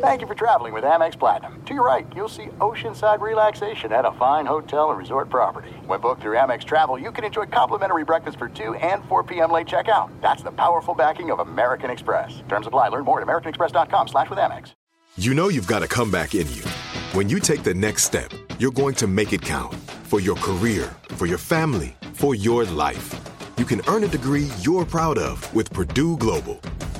Thank you for traveling with Amex Platinum. To your right, you'll see oceanside relaxation at a fine hotel and resort property. When booked through Amex Travel, you can enjoy complimentary breakfast for 2 and 4 p.m. late checkout. That's the powerful backing of American Express. Terms apply. Learn more at americanexpress.com slash with Amex. You know you've got a comeback in you. When you take the next step, you're going to make it count for your career, for your family, for your life. You can earn a degree you're proud of with Purdue Global.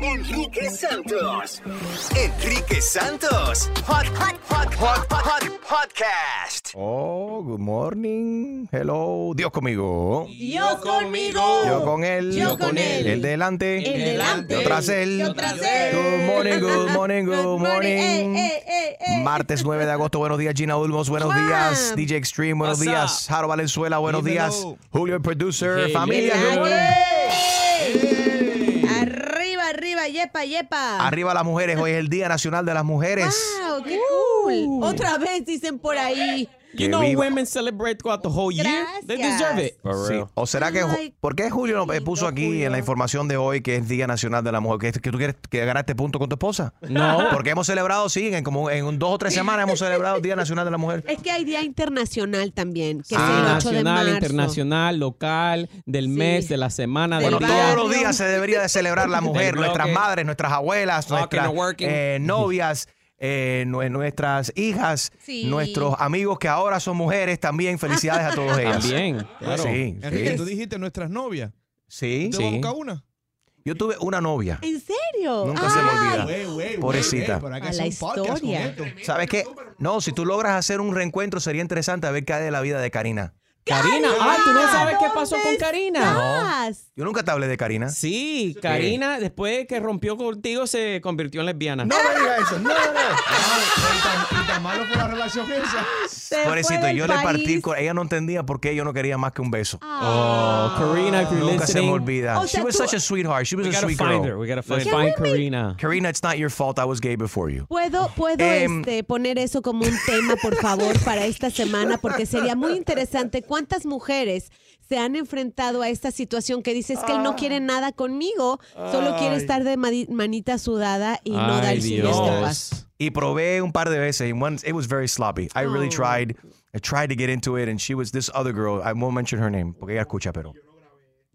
Enrique Santos. Enrique Santos. Hot, hot, hot, hot, hot, podcast. Oh, good morning. Hello. Dios conmigo. Dios conmigo. Yo con él. Yo con él. El delante. El delante. Yo tras él. Yo tras él. Good morning, good morning, good morning. Ey, ey, ey. Martes 9 de agosto, buenos días Gina Ulmos, buenos días DJ Extreme, buenos What's días Jaro Valenzuela, buenos Dímelo. días Julio el producer, Hey, familia, good morning. Arriba, arriba, yepa, yepa. Arriba las mujeres, hoy es el Día Nacional de las Mujeres. Wow, qué cool. Otra vez dicen por ahí. You know viva. women celebrate throughout the whole year. They deserve it. Sí. ¿O será que Ay, por qué Julio eh, puso aquí en la información de hoy que es Día Nacional de la Mujer? ¿Que, que tú quieres que ganar este punto con tu esposa? No. Porque hemos celebrado, sí, en como en un- dos o tres semanas hemos celebrado el Día Nacional de la Mujer. Es que hay Día Internacional también, que Ah, es el 8 de marzo. internacional, local, del Sí. mes, de la semana, Del Bueno, día. todos los días se debería de celebrar la mujer, nuestras madres, nuestras abuelas, nuestras eh, novias, eh, nue- nuestras hijas, Sí. nuestros amigos que ahora son mujeres también. Felicidades a todos ellas. También, claro. Sí, Enrique, sí. tú dijiste nuestras novias. Sí, ¿Te Sí. vas a buscar una? Yo tuve una novia. ¿En serio? Nunca se me olvida. Pobrecita. A la historia. ¿Sabes qué? No, si tú logras hacer un reencuentro sería interesante a ver qué hay de la vida de Karina. Karina, ah, tú no sabes qué pasó con ¿dónde Karina. estás? Yo nunca te hablé de Karina. Sí, Karina, después que rompió contigo, se convirtió en lesbiana. No me digas eso. No, no, no. Y tan, y tan malo fue la relación esa. Pobrecito, yo le partí con ella no entendía por qué yo no quería más que un beso. Oh, Karina, if you're Nunca se me listening, olvida. O She sea, was tú- such a sweetheart. She was we a gotta sweet find girl. her. We gotta Let's- find, find Karina. Karina, it's not your fault. I was gay before you. ¿Puedo, puedo Em, este, poner eso como un tema, por favor, para esta semana? Porque sería muy interesante cuántas mujeres se han enfrentado a esta situación que dices que él no quiere nada conmigo, solo quiere estar de mani- manita sudada y no dar el siguiente. Y probé un par de veces. And once, it was very sloppy. I really Oh. tried. I tried to get into it, and she was this other girl. I won't mention her name porque ella escucha, pero.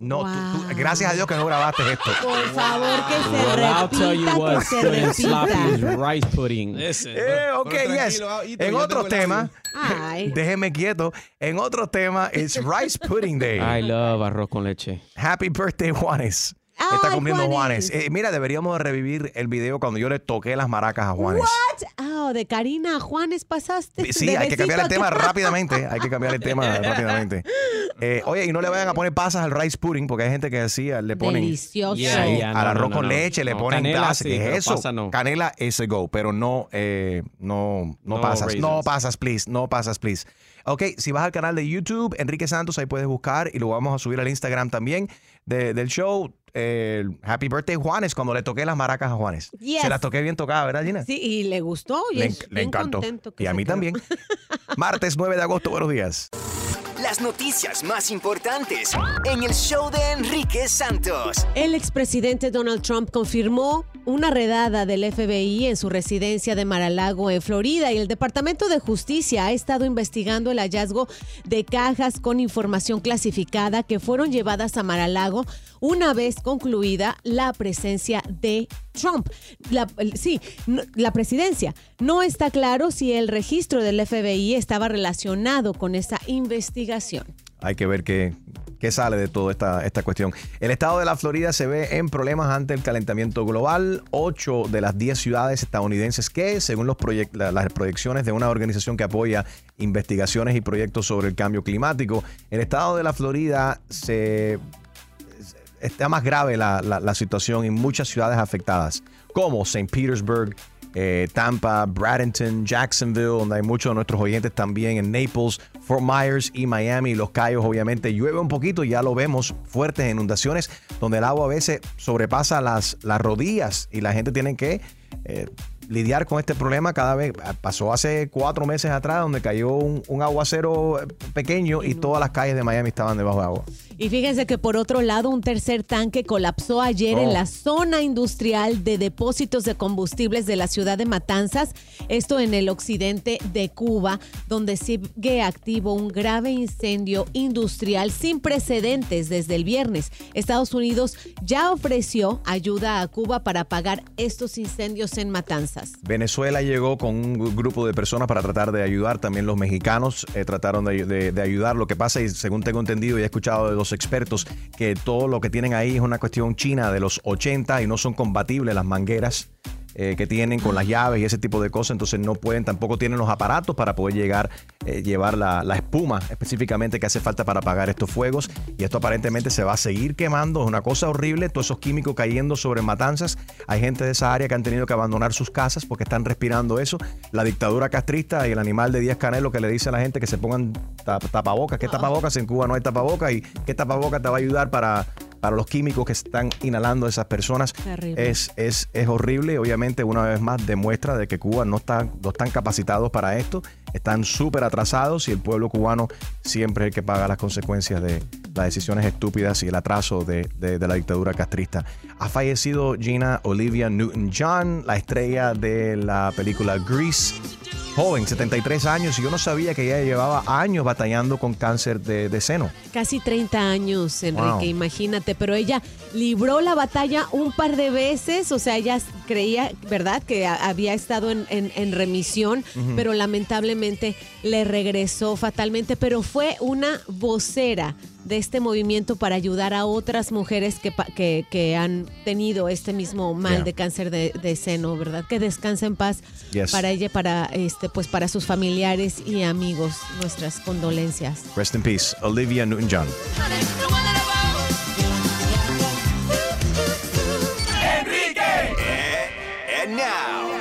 No, tú- tú- Wow. gracias a Dios que no grabaste esto. Por favor, que se Well, I'll tell you repita, que se good and sloppy is repita. rice pudding. Eh, ok, yes. ah, En otros temas, déjeme quieto. En otros temas, it's Rice Pudding Day. I love arroz con leche. Happy birthday, Juanes. Está cumpliendo Juanes. Juanes. Eh, mira, deberíamos de revivir el video cuando yo le toqué las maracas a Juanes. What? Ah, de Karina a Juanes pasaste. Sí, de hay que cambiar el tema rápidamente. Hay que cambiar el tema rápidamente. Eh, oye, y no le vayan a poner pasas al rice pudding, porque hay gente que decía, le ponen Delicioso. Yeah, Sí, yeah, no, al arroz no, con no. leche, le ponen canela pasas. sí, ¿Qué pero es eso? pasa no. Canela es a go, pero no, eh, no, no, No pasas. No pasas, please. No pasas, please. Ok, si vas al canal de YouTube, Enrique Santos, ahí puedes buscar y lo vamos a subir al Instagram también de- del show. Eh, Happy Birthday Juanes, cuando le toqué las maracas a Juanes. Yes. Se las toqué bien tocadas, ¿verdad, Gina? Sí, y le gustó. Y Le, es enc- le bien encantó. Y a mí quedó. también. Martes 9 de agosto, buenos días. Las noticias más importantes en el show de Enrique Santos. El expresidente Donald Trump confirmó una redada del FBI en su residencia de Mar-a-Lago, en Florida, y el Departamento de Justicia ha estado investigando el hallazgo de cajas con información clasificada que fueron llevadas a Mar-a-Lago una vez concluida la presencia de Trump. Sí, la presidencia. No está claro si el registro del FBI estaba relacionado con esa investigación. Hay que ver qué, qué sale de toda esta, esta cuestión. El estado de la Florida se ve en problemas ante el calentamiento global. Ocho de las diez ciudades estadounidenses que, según los proyec- la- las proyecciones de una organización que apoya investigaciones y proyectos sobre el cambio climático, el estado de la Florida se está más grave la, la- situación en muchas ciudades afectadas, como St. Petersburg, eh, Tampa, Bradenton, Jacksonville, donde hay muchos de nuestros oyentes también, en Naples, Fort Myers y Miami. Los Cayos, obviamente, llueve un poquito, ya lo vemos, fuertes inundaciones, donde el agua a veces sobrepasa las, las rodillas y la gente tiene que eh, lidiar con este problema cada vez. Pasó hace cuatro meses atrás, donde cayó un, un aguacero pequeño y todas las calles de Miami estaban debajo de agua. Y fíjense que por otro lado, un tercer tanque colapsó ayer Oh. en la zona industrial de depósitos de combustibles de la ciudad de Matanzas, esto en el occidente de Cuba, donde sigue activo un grave incendio industrial sin precedentes desde el viernes. Estados Unidos ya ofreció ayuda a Cuba para apagar estos incendios en Matanzas. Venezuela llegó con un gru- grupo de personas para tratar de ayudar. También los mexicanos eh, trataron de, de- de ayudar. Lo que pasa, y según tengo entendido y he escuchado de los expertos, que todo lo que tienen ahí es una cuestión china de los 80 y no son compatibles las mangueras. Eh, que tienen con las llaves y ese tipo de cosas, entonces no pueden, tampoco tienen los aparatos para poder llegar, eh, llevar la, la espuma específicamente que hace falta para apagar estos fuegos. Y esto aparentemente se va a seguir quemando, es una cosa horrible, todos esos químicos cayendo sobre matanzas. Hay gente de esa área que han tenido que abandonar sus casas porque están respirando eso. La dictadura castrista y el animal de 10 canelo que le dice a la gente que se pongan tap- tapabocas. ¿Qué tapabocas? En Cuba no hay tapabocas. ¿Y qué tapabocas te va a ayudar para, para los químicos que están inhalando esas personas? Terrible. Es, es, es horrible. Obviamente, una vez más, demuestra de que Cuba no, está, no están capacitados para esto. Están súper atrasados y el pueblo cubano siempre es el que paga las consecuencias de las decisiones estúpidas y el atraso de, de- de la dictadura castrista. Ha fallecido Gina Olivia Newton-John, la estrella de la película Grease. Joven, 73 años, y yo no sabía que ella llevaba años batallando con cáncer de, de seno. Casi 30 años, Enrique, Wow. imagínate, pero ella libró la batalla un par de veces, o sea, ella creía, ¿verdad?, que a- había estado en, en- en remisión, pero lamentablemente le regresó fatalmente, pero fue una vocera de este movimiento para ayudar a otras mujeres que, pa- que, que han tenido este mismo mal Yeah. de cáncer de, de seno, ¿verdad? Que descansa en paz Yes. para ella, para este, pues para sus familiares y amigos, nuestras condolencias. Rest in peace, Olivia Newton-John. And now,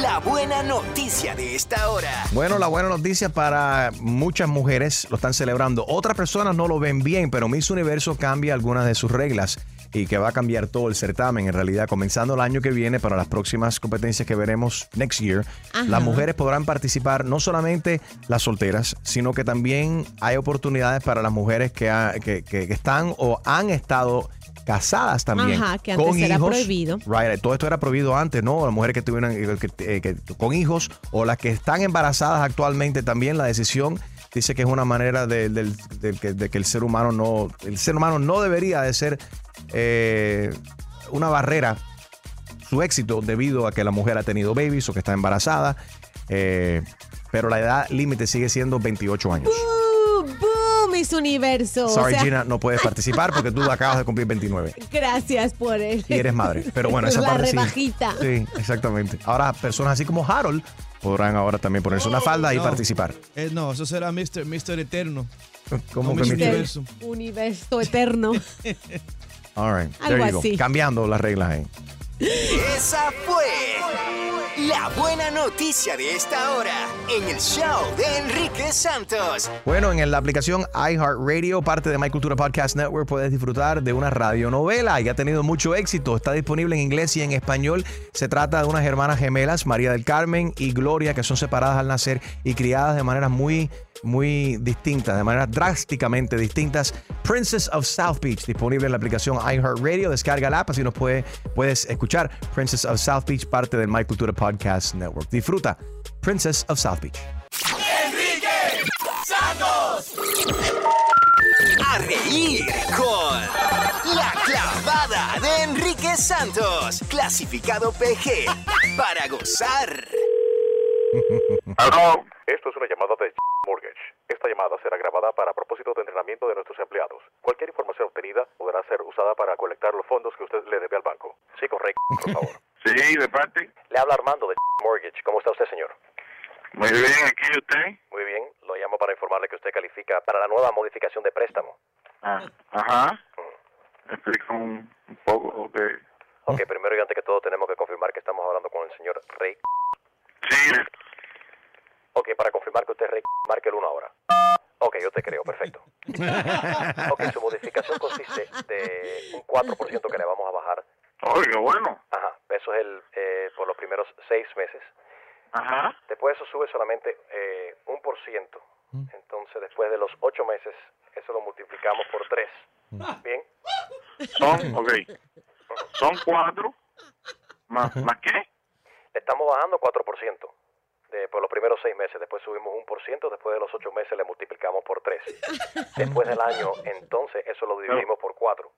la buena noticia de esta hora. Bueno, la buena noticia para muchas mujeres lo están celebrando. Otras personas no lo ven bien, pero Miss Universo cambia algunas de sus reglas y que va a cambiar todo el certamen. En realidad, comenzando el año que viene para las próximas competencias que veremos next year, Ajá. las mujeres podrán participar no solamente las solteras, sino que también hay oportunidades para las mujeres que, ha- que- que- que están o han estado casadas también. Ajá, que antes era prohibido. Right, todo esto era prohibido antes, ¿no? Las mujeres que tuvieron eh, que- eh, que- con hijos o las que están embarazadas actualmente también la decisión dice que es una manera de, de que el ser humano no el ser humano no debería de ser eh, una barrera su éxito debido a que la mujer ha tenido babies o que está embarazada, eh, pero la edad límite sigue siendo 28 años. Universo. o Sorry, sea, Gina, no puedes participar porque tú acabas de cumplir 29 Gracias por el. y eres madre. Pero bueno, esa La parte sí. rebajita. Sí, exactamente. Ahora, personas así como Harold podrán ahora también ponerse una falda y participar. Eh, no, eso será Mr. Mr. Eterno. ¿Cómo No, que Miss Mr. Universo. Universo eterno. All right. Algo There you go. así. Cambiando las reglas ahí. Esa fue la buena noticia de esta hora en el show de Enrique Santos. Bueno, en la aplicación iHeartRadio, parte de My Cultura Podcast Network, puedes disfrutar de una radionovela y ha tenido mucho éxito. Está disponible en inglés y en español. Se trata de unas hermanas gemelas, María del Carmen y Gloria, que son separadas al nacer y criadas de maneras muy, muy distintas, de maneras drásticamente distintas. Princess of South Beach, disponible en la aplicación iHeartRadio. Descarga la app, así nos puede, puedes escuchar Princess of South Beach, parte del My Cultura Podcast Network. Disfruta Princess of South Beach. Enrique Santos. A reír con la clavada de Enrique Santos, clasificado PG, para gozar. Esto es una llamada. Esta llamada será grabada para propósitos de entrenamiento de nuestros empleados. Cualquier información obtenida podrá ser usada para colectar los fondos que usted le debe al banco. Sí, correcto, por favor. Sí, de parte. Le habla Armando de Mortgage. ¿Cómo está usted, señor? Muy bien, aquí usted. Muy bien. Lo llamo para informarle que usted califica para la nueva modificación de préstamo. Ah, ajá. Explica un, un poco de... Ok, primero y antes que todo tenemos que confirmar que estamos hablando con el señor Rey. Sí. Ok, para confirmar que usted es Rey, marque el 1 ahora. Ok, yo te creo, perfecto. Ok, su modificación consiste de un 4% que le vamos a bajar. Oiga, bueno. Ajá, eso es el eh, por los primeros seis meses. Ajá. Después eso sube solamente eh, un por ciento. Entonces, después de los ocho meses, eso lo multiplicamos por tres. ¿Bien? Son, ok. Son cuatro. ¿Más, ¿más qué? Le estamos bajando 4% de, por los primeros seis meses. Después subimos un por ciento. Después de los ocho meses le multiplicamos por tres. Después del año, entonces, eso lo dividimos por cuatro.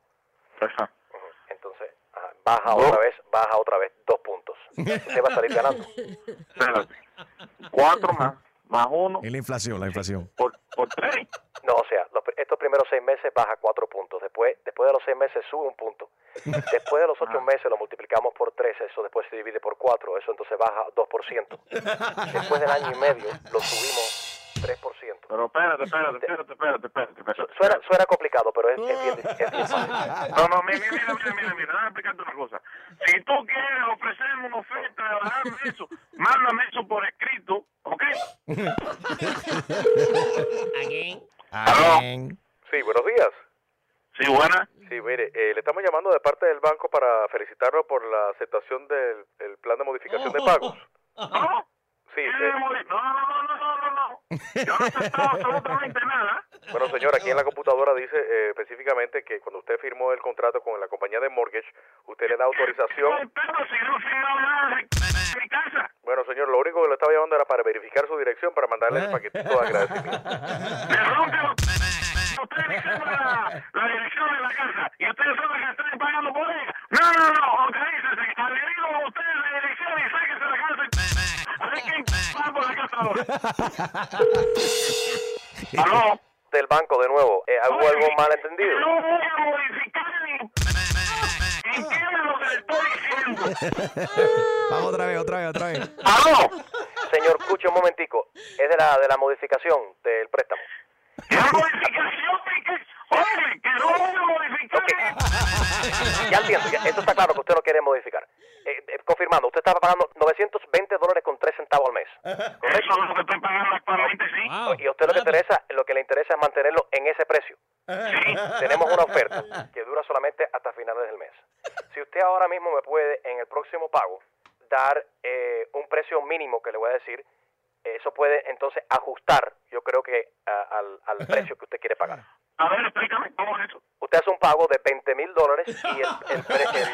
Entonces, ajá, baja otra vez, baja otra vez dos puntos. Usted va a salir ganando. Espérate. Cuatro más, más uno. Es la inflación, la inflación. Por, por tres. No, o sea, los, estos primeros seis meses baja cuatro puntos. Después, después de los seis meses sube un punto. Después de los ocho meses lo multiplicamos por tres. Eso después se divide por cuatro. Eso entonces baja 2%. Después del año y medio lo subimos 3%. Pero espérate, espérate, espérate, espérate, espérate. espérate. Suena, suena complicado, pero es, es bien, es bien fácil. No, no, mira, mira, mira, mira, mira, déjame explicarte una cosa. Si tú quieres ofrecerme una oferta de bajarme eso, mándame eso por escrito, ¿ok? ¿Aló? Sí, buenos días. Sí, buena. Sí, mire, eh, le estamos llamando de parte del banco para felicitarlo por la aceptación del el plan de modificación de pagos. ¿No? Sí, ¿Qué eh, no, no, no, no, no. Yo no he aceptado absolutamente nada. bueno, señor, aquí en la computadora dice eh, específicamente que cuando usted firmó el contrato con la compañía de mortgage, usted le da autorización. Pero si no he firmado nada en mi casa. Bueno, señor, lo único que le estaba llamando era para verificar su dirección para mandarle el paquetito de agradecimiento. Ustedes dicen la, la dirección de la casa y ustedes son los que están pagando por ella. No, no, no, organícense. Ustedes ¿Aló? Del banco, de nuevo. Eh, ¿Hubo algo malentendido? No voy a modificar ni... Entiendan lo que le estoy diciendo. Vamos otra vez, otra vez, otra vez. ¿Aló? Señor, escuche un momentico. Es de la, de la modificación del préstamo. ¿Qué modificación de qué? Oye, que no voy a modificar. Ya entiendo, ya, esto está claro que usted no quiere modificar. Eh, eh, confirmando, usted está pagando 920 dólares con 3 centavos al mes. Eso es lo que estoy pagando actualmente, sí. Y a usted lo que, interesa, lo que le interesa es mantenerlo en ese precio. Tenemos una oferta que dura solamente hasta finales del mes. Si usted ahora mismo me puede, en el próximo pago, dar eh, un precio mínimo que le voy a decir, eso puede entonces ajustar, yo creo que a- al, al precio que usted quiere pagar. A ver, explícame, ¿cómo es eso? Pago de 20 mil dólares y el, el, pre- el-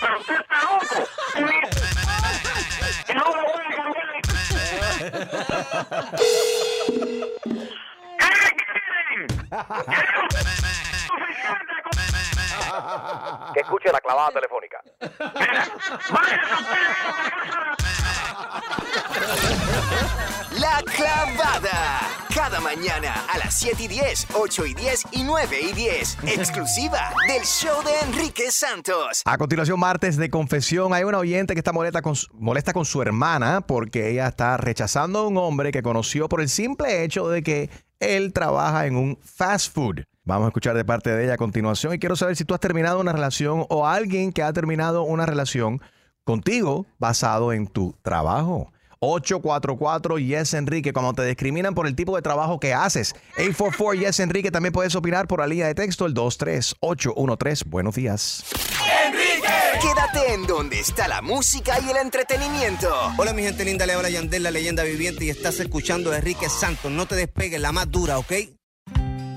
Pero usted está loco. Que no lo voy a cambiar. que escuche la clavada telefónica. La clavada. Cada mañana a las 7 y 10, 8 y 10 y 9 y 10. Exclusiva del show de Enrique Santos. A continuación, martes de confesión. Hay una oyente que está molesta con, su- molesta con su hermana porque ella está rechazando a un hombre que conoció por el simple hecho de que él trabaja en un fast food. Vamos a escuchar de parte de ella a continuación y quiero saber si tú has terminado una relación o alguien que ha terminado una relación contigo basado en tu trabajo. 844 Yes Enrique, cuando te discriminan por el tipo de trabajo que haces. 844 Yes Enrique, también puedes opinar por la línea de texto el 23813. Buenos días. Quédate en donde está la música y el entretenimiento. Hola mi gente linda, le habla Yandel, la leyenda viviente y estás escuchando a Enrique Santos. No te despegues, la más dura, ¿ok?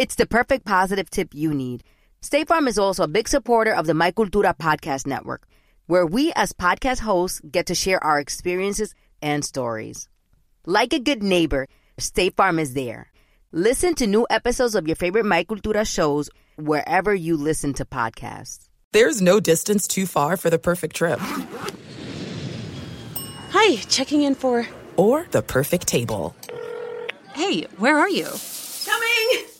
It's the perfect positive tip you need. State Farm is also a big supporter of the My Cultura podcast network, where we as podcast hosts get to share our experiences and stories. Like a good neighbor, State Farm is there. Listen to new episodes of your favorite My Cultura shows wherever you listen to podcasts. There's no distance too far for the perfect trip. Hi, checking in for. Or the perfect table. Hey, where are you? Coming!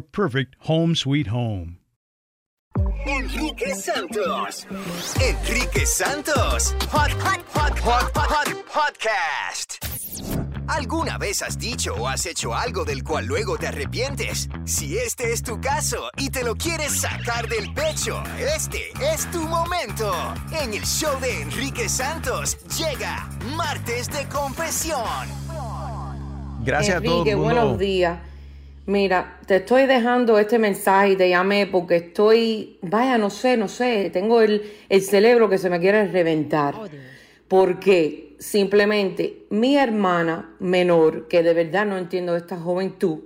perfect home sweet home. Enrique Santos. Enrique Santos. Hot, hot, hot, hot, hot, hot podcast. ¿Alguna vez has dicho o has hecho algo del cual luego te arrepientes? Si este es tu caso y te lo quieres sacar del pecho, este es tu momento. En el show de Enrique Santos llega Martes de Confesión. Gracias a todo Enrique, el mundo. buenos días. Mira, te estoy dejando este mensaje y te llamé porque estoy, vaya, no sé, no sé, tengo el, el cerebro que se me quiere reventar. Porque simplemente mi hermana menor, que de verdad no entiendo de esta juventud,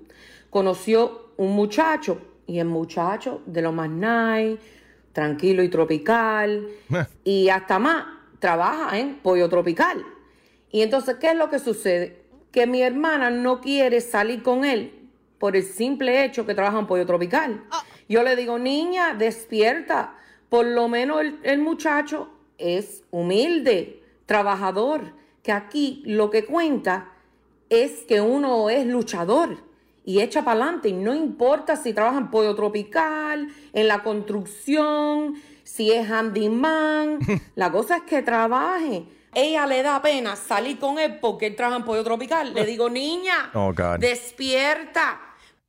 conoció un muchacho y el muchacho de lo más nice, tranquilo y tropical y hasta más trabaja en pollo tropical. Y entonces, ¿qué es lo que sucede? Que mi hermana no quiere salir con él por el simple hecho que trabaja en pollo tropical. Yo le digo, niña, despierta. Por lo menos el, el muchacho es humilde, trabajador, que aquí lo que cuenta es que uno es luchador y echa para adelante. Y no importa si trabaja en pollo tropical, en la construcción, si es handyman. la cosa es que trabaje. ella le da pena salir con él porque él trabaja en Pollo Tropical. Le digo, niña, Oh, God. despierta.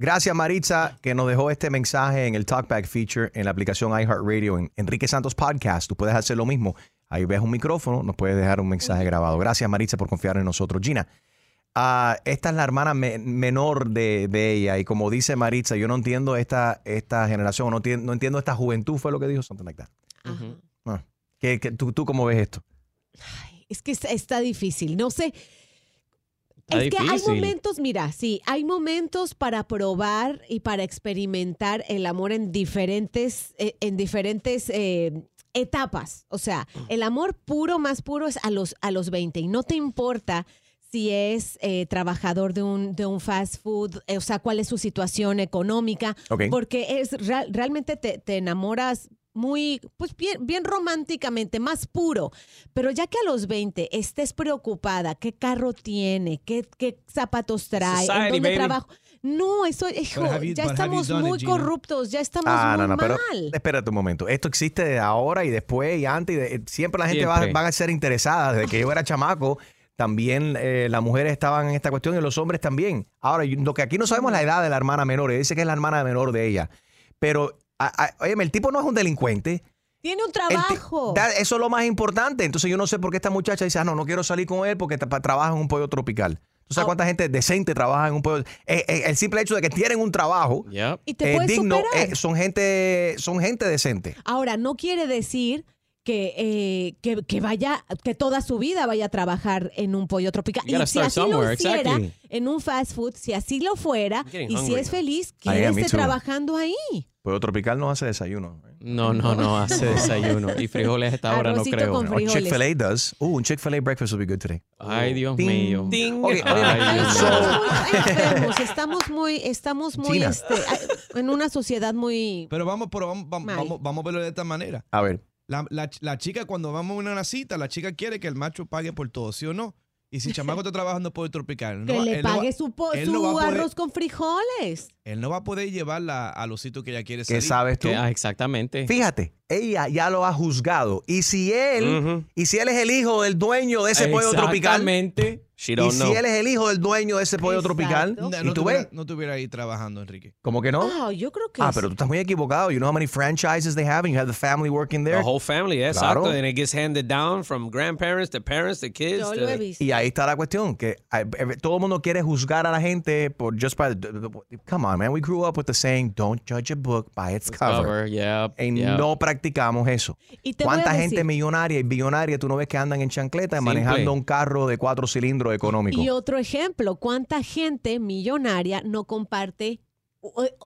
Gracias, Maritza, que nos dejó este mensaje en el Talkback feature en la aplicación iHeartRadio en Enrique Santos Podcast. Tú puedes hacer lo mismo. Ahí ves un micrófono, nos puedes dejar un mensaje grabado. Gracias, Maritza, por confiar en nosotros. Gina, ah, esta es la hermana me- menor de, de ella y como dice Maritza, yo no entiendo esta, esta generación, no, no entiendo esta juventud, fue lo que dijo, something like that. ¿qué- qué- tú, ¿Tú cómo ves esto? Es que está, está difícil, no sé. Está es que hay momentos, mira, sí, hay momentos para probar y para experimentar el amor en diferentes, eh, en diferentes eh, etapas. O sea, el amor puro, más puro es a los, a los 20 y no te importa si es eh, trabajador de un, de un fast food, eh, o sea, cuál es su situación económica, porque es real- realmente te, te enamoras muy, pues bien, bien románticamente, más puro. Pero ya que a los 20 estés preocupada, qué carro tiene, qué, qué zapatos trae, en Society, dónde baby. trabajo. No, eso, hijo, you- ya estamos it, muy corruptos, ya estamos Ah, muy no, no, pero mal. espérate un momento. Esto existe de ahora y después y antes. y de- siempre la gente va, van a ser interesada. Desde que yo era chamaco, también eh, las mujeres estaban en esta cuestión y los hombres también. Ahora, lo que aquí no sabemos es la edad de la hermana menor. Dice que es la hermana menor de ella. Pero, oye, el tipo no es un delincuente. Tiene un trabajo. da- eso es lo más importante. Entonces yo no sé por qué esta muchacha dice, ah, no, no quiero salir con él porque tra- trabaja en un pollo tropical. ¿Tú Ah. sabes cuánta gente decente trabaja en un pollo? Eh, eh, el simple hecho de que tienen un trabajo Y te eh, digno, eh, son gente, son gente decente. Ahora, no quiere decir que, eh, que, que vaya, que toda su vida vaya a trabajar en un pollo tropical. Y si así lo hiciera exactly. en un fast food, si así lo fuera, y si es feliz, too. trabajando ahí. Pollo tropical no hace desayuno. No, no, no hace desayuno. Y frijoles a esta hora no creo. con Or frijoles. Chick-fil-A does. Uh, un Chick-fil-A breakfast would be good today. Ay, Dios Ding. mío. Ding. Okay, Ay, Dios mío. Enfermos, estamos muy, estamos muy este, en una sociedad muy Pero vamos, pero vamos, vamos, vamos, vamos a verlo de esta manera. A ver. La, la- la chica, cuando vamos a una cita, la chica quiere que el macho pague por todo, ¿sí o no? Y si el chamaco está trabajando por el tropical, que no, le no va- pague su, su poder- arroz con frijoles. Él no va a poder llevarla a los sitios que ella quiere ¿Qué salir. sabes tú? Que- ah, exactamente. Fíjate, ella ya lo ha juzgado. Y si él, y si él es el hijo del dueño de ese pollo tropical. Exactamente. She Y don't si know. él es el hijo del dueño de ese pollo tropical. No, ¿Y no tú tuviera, ves? no estuviera ahí trabajando, Enrique. ¿Cómo que no? Ah, yo creo que Ah, sí. pero tú estás muy equivocado. You know how many franchises they have and you have the family working there. The whole family, yeah, Claro. exacto. And it gets handed down from grandparents to parents to kids. Yo to- lo he visto. Y ahí está la cuestión, que eh, todo el mundo quiere juzgar a la gente por just by come on, man. We grew up with the saying, don't judge a book by its cover. cover, yep, Y yep. no practicamos eso. Y te voy a ¿Cuánta decir- gente millonaria y billonaria tú no ves que andan en chancleta Simple. manejando un carro de cuatro cilindros económico? Y otro ejemplo, ¿cuánta gente millonaria no comparte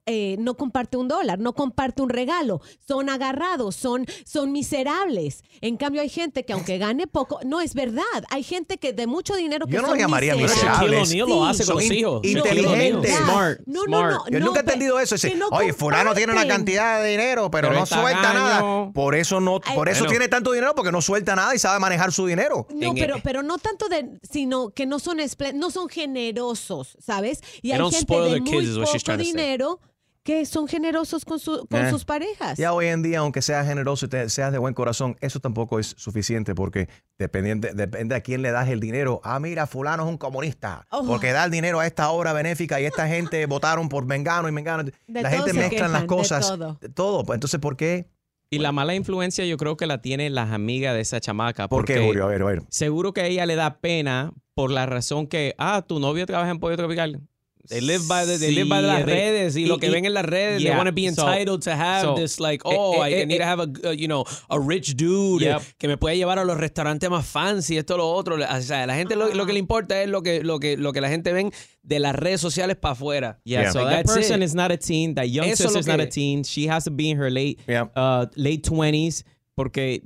eh, no comparte un dólar, no comparte un regalo, son agarrados, son, son miserables. En cambio hay gente que aunque gane poco, no es verdad, hay gente que de mucho dinero que Yo no son lo llamaría miserables. miserables. Lo hace con los hijos. Smart, No, no, no, Yo nunca he entendido eso. No Oye, fulano tiene una cantidad de dinero, pero, Pero no suelta nada. Por eso no, por eso Bueno. tiene tanto dinero, porque no suelta nada y sabe manejar su dinero. No, En- pero, pero no tanto de, sino que no son no son generosos, ¿sabes? Y They hay gente de muy poco say. Dinero que son generosos con, su, con Eh. sus parejas. Ya hoy en día, aunque seas generoso y te- seas de buen corazón, eso tampoco es suficiente porque dependiente, depende a quién le das el dinero. Ah, mira, fulano es un comunista Oh. porque da el dinero a esta obra benéfica y esta gente votaron por Mengano y Mengano. De La gente mezclan las quejan, cosas. todo. de todo. Pues, Entonces, ¿por qué? Y la mala influencia yo creo que la tienen las amigas de esa chamaca. ¿Por qué, porque Julio? A ver, a ver. Seguro que a ella le da pena por la razón que, ah, tu novio trabaja en Pollo Tropical. They live by, the- they live by Sí, las de- redes y, lo que y- ven en las redes, yeah, they want to be so- entitled to have so, this like, eh, oh, eh, I, eh, need to have a, uh, you know, a rich dude Yep. que me puede llevar a los restaurantes más fancy, esto, lo otro. O sea, la gente lo, lo que le importa es lo que, lo que, lo que la gente ven de las redes sociales para afuera. Yeah, so Like, that person it. is not a teen. That young Eso es sister's lo not a teen. She has to be in her late, uh, late 20s. Porque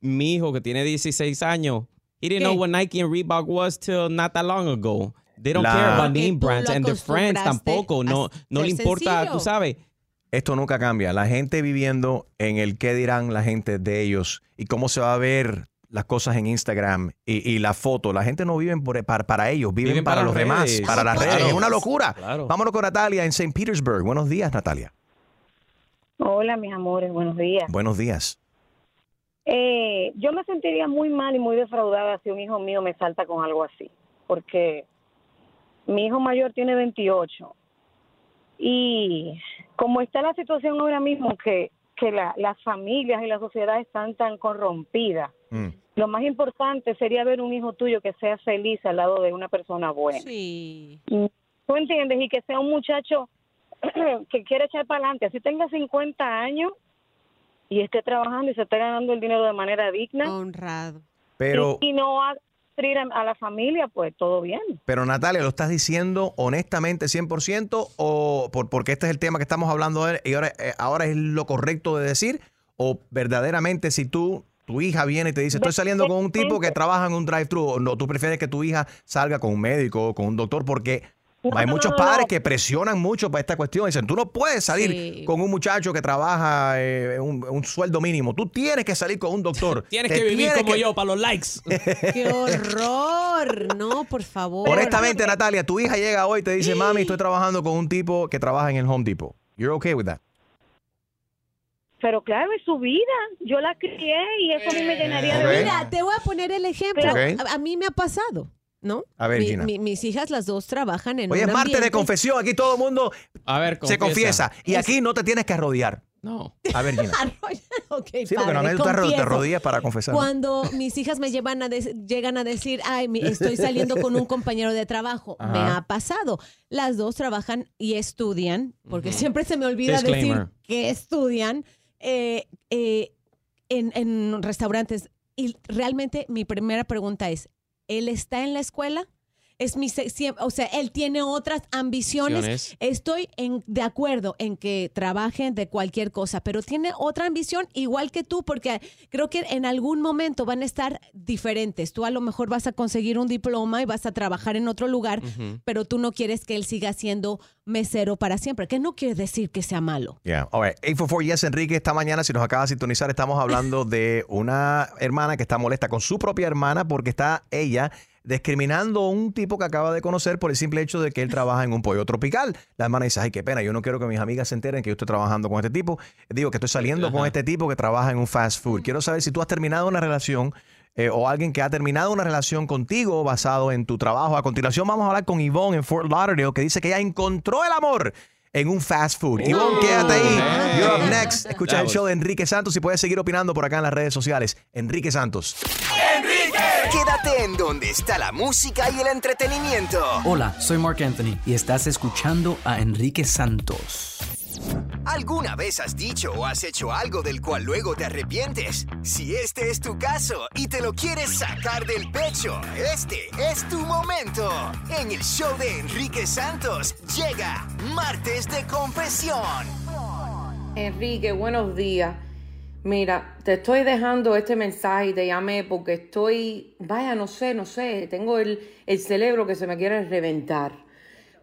mi hijo que tiene 16 años, he didn't ¿Qué? know what Nike and Reebok was till not that long ago. They don't La- care about name brands and their friends tampoco. No, no le importa, sencillo. tú sabes. Esto nunca cambia. La gente viviendo en el qué dirán la gente de ellos y cómo se va a ver las cosas en Instagram y, y la foto. La gente no vive por- para, para ellos, viven, Viven para, para los las demás, redes. para las Claro. redes. Es una locura. Claro. Vámonos con Natalia en St. Petersburg. Buenos días, Natalia. Hola, mis amores, buenos días. Buenos días. Eh, yo me sentiría muy mal y muy defraudada si un hijo mío me salta con algo así, porque mi hijo mayor tiene 28 y como está la situación ahora mismo que, que la- las familias y la sociedad están tan corrompidas, lo más importante sería ver un hijo tuyo que sea feliz al lado de una persona buena. Sí. ¿Tú entiendes? Y que sea un muchacho que quiere echar para adelante. Así tenga 50 años y esté trabajando y se esté ganando el dinero de manera digna. Honrado. Pero, Y, y no a, a la familia, pues todo bien. pero Natalia, ¿lo estás diciendo honestamente 100% o por, porque este es el tema que estamos hablando y ahora, eh, ahora es lo correcto de decir? ¿O verdaderamente si tú, tu hija viene y te dice, estoy saliendo con un tipo que trabaja en un drive-thru, o no, tú prefieres que tu hija salga con un médico o con un doctor porque... No, hay no, muchos padres que presionan mucho para esta cuestión. Dicen, tú no puedes salir Sí. con un muchacho que trabaja eh, un, un sueldo mínimo. Tú tienes que salir con un doctor. Tienes Te que vivir tienes como que- yo para los likes. ¡Qué horror! No, por favor. Honestamente, Natalia, tu hija llega hoy y te dice, mami, estoy trabajando con un tipo que trabaja en el Home Depot. You're okay with that? Pero claro, es su vida. Yo la crié y eso a mí me llenaría de Ok. Mira, te voy a poner el ejemplo. A mí me ha pasado, ¿no? A ver, Mi- Gina. mi- mis hijas, las dos, trabajan en Hoy un es martes de confesión. Aquí todo el mundo A ver, se confiesa. Y aquí no te tienes que arrodillar. No. A ver, Gina. Ok, Sí, porque padre, normalmente tú te arrodillas para confesar. Cuando mis hijas me llevan a de- llegan a decir, ay, estoy saliendo con un compañero de trabajo, me ha pasado. Las dos trabajan y estudian, porque siempre se me olvida Disclaimer. decir que estudian eh, eh, en, en restaurantes. Y realmente mi primera pregunta es, ¿él está en la escuela? Es mi, o sea, él tiene otras ambiciones. Ambiciones. Estoy en, de acuerdo en que trabajen de cualquier cosa, pero tiene otra ambición igual que tú, porque creo que en algún momento van a estar diferentes. Tú a lo mejor vas a conseguir un diploma y vas a trabajar en otro lugar, pero tú no quieres que él siga siendo mesero para siempre, que no quiere decir que sea malo. Yeah. All right. 844 Yes, Enrique. Esta mañana, si nos acaba de sintonizar, estamos hablando de una hermana que está molesta con su propia hermana porque está ella discriminando a un tipo que acaba de conocer por el simple hecho de que él trabaja en un pollo tropical. La hermana dice, ay, qué pena, yo no quiero que mis amigas se enteren que yo estoy trabajando con este tipo. Digo que estoy saliendo con este tipo que trabaja en un fast food. Quiero saber si tú has terminado una relación eh, o alguien que ha terminado una relación contigo basado en tu trabajo. A continuación vamos a hablar con Yvonne en Fort Lauderdale que dice que ella encontró el amor en un fast food. Yvonne, quédate ahí. You're up next. Escucha el show de Enrique Santos y puedes seguir opinando por acá en las redes sociales. Enrique Santos. Quédate en donde está la música y el entretenimiento. Hola, soy Mark Anthony y estás escuchando a Enrique Santos. ¿Alguna vez has dicho o has hecho algo del cual luego te arrepientes? Si este es tu caso y te lo quieres sacar del pecho, este es tu momento. En el show de Enrique Santos llega Martes de Confesión. Enrique, buenos días. Mira, te estoy dejando este mensaje y te llamé porque estoy, vaya, no sé, no sé, tengo el, el cerebro que se me quiere reventar.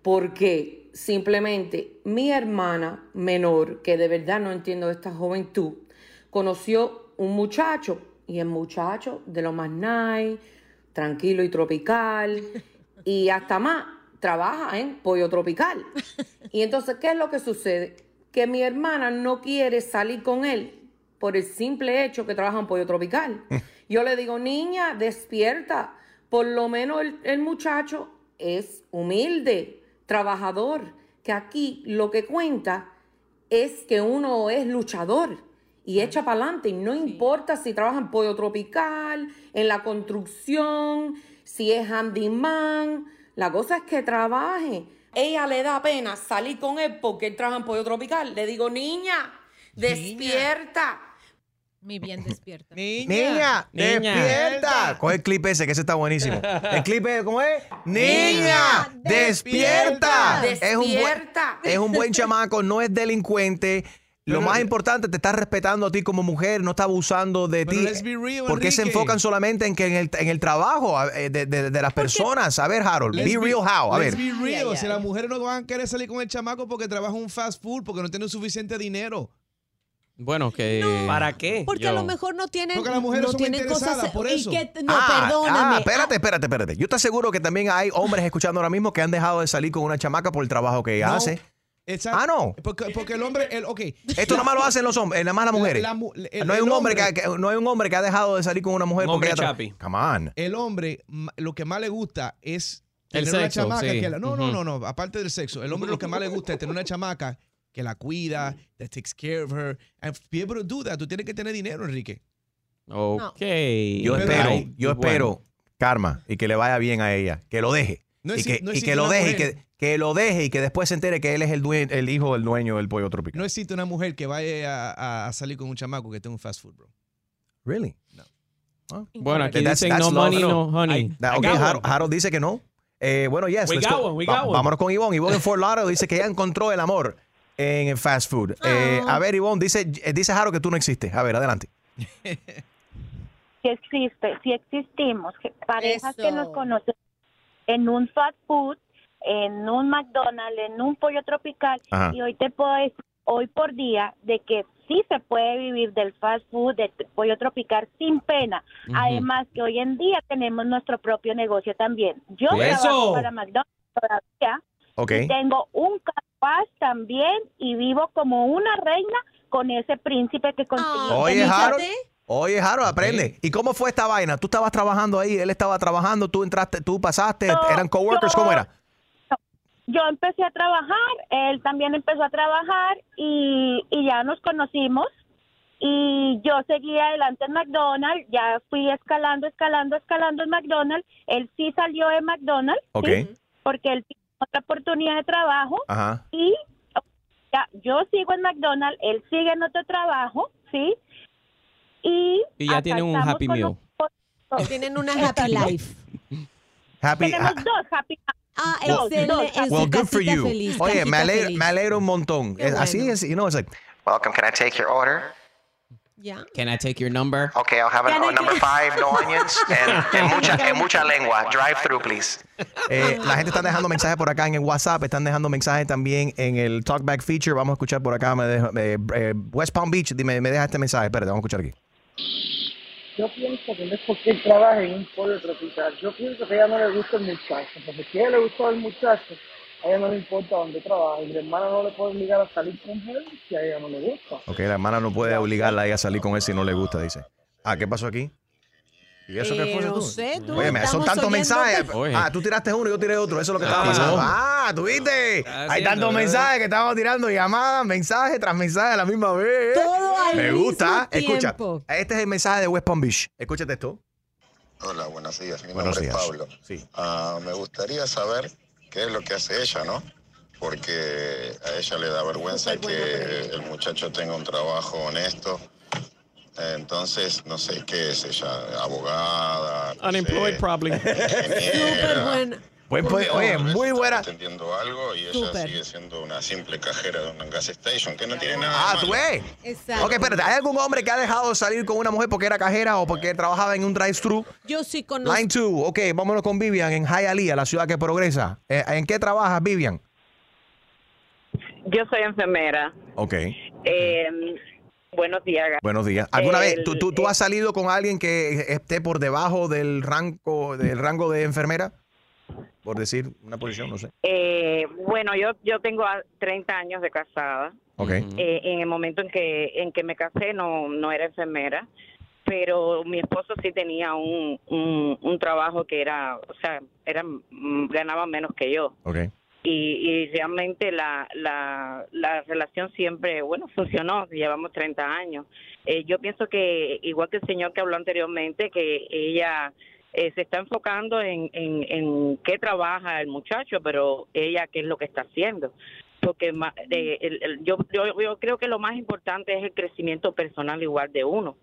Porque simplemente mi hermana menor, que de verdad no entiendo esta juventud, conoció un muchacho y el muchacho de lo más nice, tranquilo y tropical y hasta más trabaja en pollo tropical. Y entonces, ¿qué es lo que sucede? Que mi hermana no quiere salir con él por el simple hecho que trabaja en pollo tropical. Yo le digo, niña, despierta. Por lo menos el, el muchacho es humilde, trabajador, que aquí lo que cuenta es que uno es luchador y echa para adelante. Y no importa si trabaja en pollo tropical, en la construcción, si es handyman. La cosa es que trabaje. Ella le da pena salir con él porque él trabaja en pollo tropical. Le digo, niña, despierta. Mi bien despierta. Niña, despierta. Coge el clip ese, que ese está buenísimo. El clip es, ¿cómo es? Niña, despierta. Es un, buen, Despierta. es un buen chamaco, no es delincuente. Lo más importante, te está respetando a ti como mujer, no está abusando de Pero ti. let's be real, ¿Por qué se enfocan solamente en que en el, en el trabajo eh, de, de- de las personas? A ver, Harold, Let's be real how. A let's ver. be real. Si las mujeres no van a querer salir con el chamaco porque trabaja en un fast food, porque no tienen suficiente dinero. Bueno, que. ¿Para qué? Porque a lo mejor no tienen, Porque las mujeres no son tienen cosas por y eso. que no Ah, perdóname. ah, espérate, espérate, espérate. Yo te aseguro que también hay hombres escuchando ahora mismo que han dejado de salir con una chamaca por el trabajo que ella No. hace. Exacto. Ah, no. Porque, porque el hombre, el, ok. Esto nada más lo hacen los hombres, nada más las mujeres. La mu- el- no, hay un hombre hombre- que, no hay un hombre que ha dejado de salir con una mujer Un hombre porque ella tra- chapi. Come on. El hombre, lo que más le gusta es El tener una chamaca sí. que la, no, no, no, no, aparte del sexo, el hombre lo que más le gusta es tener una chamaca que la cuida, that takes care of her, and be able to do that. Tú tienes que tener dinero, Enrique. Ok. Yo Pero- espero, yo bueno. espero, Karma, y que le vaya bien a ella, que lo deje. No y que, no y existe que lo deje y que, que lo deje y que después se entere que él es el, due- el hijo del dueño del pollo tropical. No existe una mujer que vaya a, a salir con un chamaco que tenga un fast food, bro. Really? No. Bueno, aquí That's- dicen that's no love. money, no honey. I. Harold, Harold dice que no. Eh, bueno, yes. We let's got go. one, we Va- got one. Vámonos con Ivonne. Ivonne en Fort Lauderdale dice que ella encontró el amor en el fast food. Eh, Ah. a ver, Ivonne, dice, eh, dice Harold que tú no existes. A ver, adelante. si existe, si existimos, parejas que nos conocen en un fast food, en un McDonald's, en un pollo tropical, Ajá. y hoy te puedo decir, hoy por día, de que sí se puede vivir del fast food, del pollo tropical sin pena. Además que hoy en día tenemos nuestro propio negocio también. Yo Eso. trabajo para McDonald's todavía, Ok. y tengo un carpaz también y vivo como una reina con ese príncipe que conseguí. Oye, en mi Harold. Oye, Harold, aprende. ¿Y cómo fue esta vaina? Tú estabas trabajando ahí, él estaba trabajando, tú entraste, tú pasaste, No, eran coworkers, yo- ¿cómo era? Yo empecé a trabajar, él también empezó a trabajar y, y ya nos conocimos y yo seguí adelante en McDonald's, ya fui escalando, escalando, escalando en McDonald's, él sí salió de McDonald's, Ok. ¿sí? porque él tiene otra oportunidad de trabajo Ajá. y ya, yo sigo en McDonald's, él sigue en otro trabajo, ¿sí? Y, Y ya tienen un Happy Meal. nosotros. Tienen una happy life. Happy. Tenemos dos Happy Ah, Dos, excelente. Well, good for you. feliz, Oye, me alegro, me alegro un montón. Qué Es- Así bueno. es, you know, it's like, Welcome. Can I take your order? Ya. Can I take your number? Okay, I'll have a I number five, no onions, and, and mucha, and mucha lengua. Drive through, please. Eh, la gente está dejando mensajes por acá en el WhatsApp, están dejando mensajes también en el Talkback Feature. Vamos a escuchar por acá. Me deja- eh, eh, West Palm Beach, dime, me deja este mensaje. Espérate, vamos a escuchar aquí. Yo pienso que no es porque él trabaje en un pollo tropical. Yo pienso que a ella no le gusta el muchacho. Porque si a ella le gustó el muchacho, a ella no le importa dónde trabaja. Y la hermana no le puede obligar a salir con él si a ella no le gusta. Ok, la hermana no puede obligarla a ella a salir con él si no le gusta, dice. Ah, ¿qué pasó aquí? ¿Y eso qué Eh, fue no tú? sé, tú, Oye, me- son tantos mensajes. Oye. Ah, tú tiraste uno y yo tiré otro. Eso es lo que estaba Ah, pasando. no. Ah, ¿tú viste? Hay tantos mensajes que estamos tirando llamadas, mensaje tras mensaje a la misma vez. Todo al Me mismo gusta. Escucha, tiempo. este es el mensaje de West Palm Beach. Escúchate esto. Hola, buenos días. Mi Buenos nombre días. es Pablo. Sí. Ah, me gustaría saber qué es lo que hace ella, ¿no? Porque a ella le da vergüenza que el muchacho tenga un trabajo honesto. Entonces, no sé qué es ella, abogada. no Unemployed, sé, probably. Súper buena. Oye, muy buena. Entendiendo algo y ella Súper. sigue siendo una simple cajera de una gas station, que no tiene nada Ah, malo. tú ves. Exacto. Ok, espérate. ¿Hay algún hombre que ha dejado de salir con una mujer porque era cajera o porque trabajaba en un drive-thru? Yo sí conozco. Line 2, ok, vámonos con Vivian en Hialeah, la ciudad que progresa. Eh, ¿En qué trabajas, Vivian? Yo soy enfermera. Ok, Eh, buenos días. Buenos días. ¿Alguna vez tú, tú, tú has salido con alguien que esté por debajo del rango, del rango de enfermera? Por decir una posición, no sé. Eh, bueno, yo yo tengo a- 30 años de casada. Ok. Eh, en el momento en que en que me casé no no era enfermera, pero mi esposo sí tenía un un, un trabajo que era, o sea, era mm, ganaba menos que yo. Y, y realmente la, la, la relación siempre, bueno, funcionó, llevamos 30 años. Eh, yo pienso que, igual que el señor que habló anteriormente, que ella eh, se está enfocando en, en, en qué trabaja el muchacho, pero ella qué es lo que está haciendo. Porque de- el- el- yo, yo, yo creo que lo más importante es el crecimiento personal igual de uno.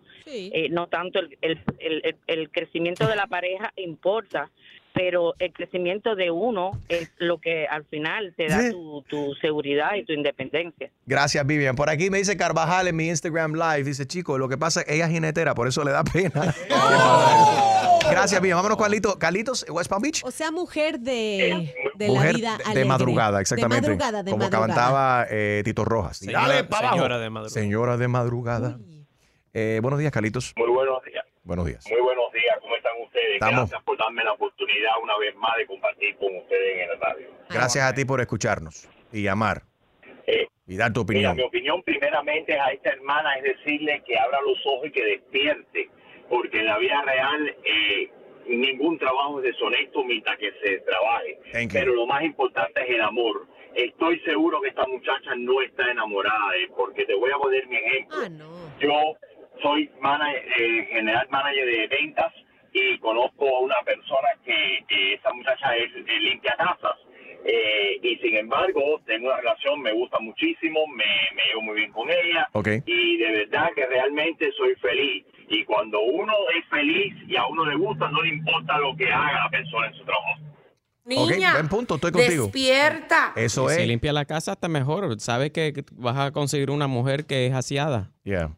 Eh, no tanto el, el, el, el- el crecimiento de la pareja importa, pero el crecimiento de uno es lo que al final te da tu, tu seguridad y tu independencia. Gracias, Vivian. Por aquí me dice Carvajal en mi Instagram Live. Dice, chico, lo que pasa es que ella es jinetera, por eso le da pena. Gracias, Vivian. Vámonos con Carlitos. Carlitos, West Palm Beach. O sea, mujer de, de la Mujer vida de alegre. madrugada, exactamente. De madrugada, de Como madrugada. cantaba eh, Tito Rojas. Señora- Dale pa' abajo. señora de madrugada. Señora de madrugada. Eh, buenos días, Carlitos. Muy buenos días. Buenos días. Muy buenos días. ¿Cómo están ustedes? Estamos. Gracias por darme la oportunidad una vez más de compartir con ustedes en el radio. Gracias a ti por escucharnos y llamar. Y dar tu Mira, opinión. mi opinión primeramente a esta hermana es decirle que abra los ojos y que despierte, porque en la vida real eh, ningún trabajo es deshonesto mientras que se trabaje. Thank you. Pero lo más importante es el amor. Estoy seguro que esta muchacha no está enamorada de él, porque te voy a poner mi ejemplo. Yo soy manager, eh, general manager de ventas y conozco a una persona que, esa muchacha es eh, limpia casas. Eh, y sin embargo, tengo una relación, me gusta muchísimo, me, me llevo muy bien con ella. Y de verdad que realmente soy feliz. Y cuando uno es feliz y a uno le gusta, no le importa lo que haga la persona en su trabajo. Buen punto, estoy contigo. Despierta. Eso es. Si limpia la casa, está mejor. Sabes que vas a conseguir una mujer que es aseada. Yeah.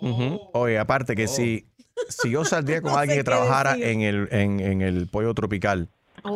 Ujú. Oye, aparte que si, si yo saldría con No alguien que trabajara en el, en, en el pollo tropical,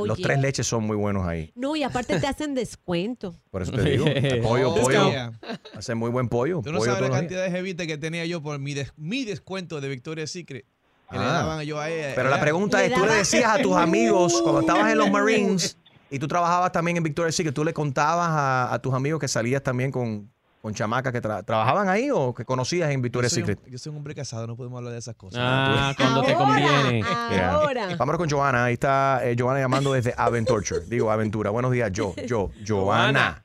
los tres leches son muy buenos ahí. No, y aparte te hacen descuento. Por eso te digo, el pollo, Oh, pollo, yeah. hace muy buen pollo. Tú no pollo sabes la días. cantidad de jevita que tenía yo por mi, des- mi descuento de Victoria's Secret. Que le Ah. daban yo a ella. Pero la pregunta es, tú le decías a tus amigos, cuando estabas en los Marines y tú trabajabas también en Victoria's Secret, tú le contabas a, a tus amigos que salías también con, con chamacas que tra- trabajaban ahí o que conocías en yo Victoria's un, Secret. yo soy un hombre casado, no podemos hablar de esas cosas. Ah, cuando te conviene. Yeah. Ahora. Vámonos con Joana. Ahí está eh, Joana llamando desde Aventurture. Digo, Aventura. Buenos días, yo, yo, Joana.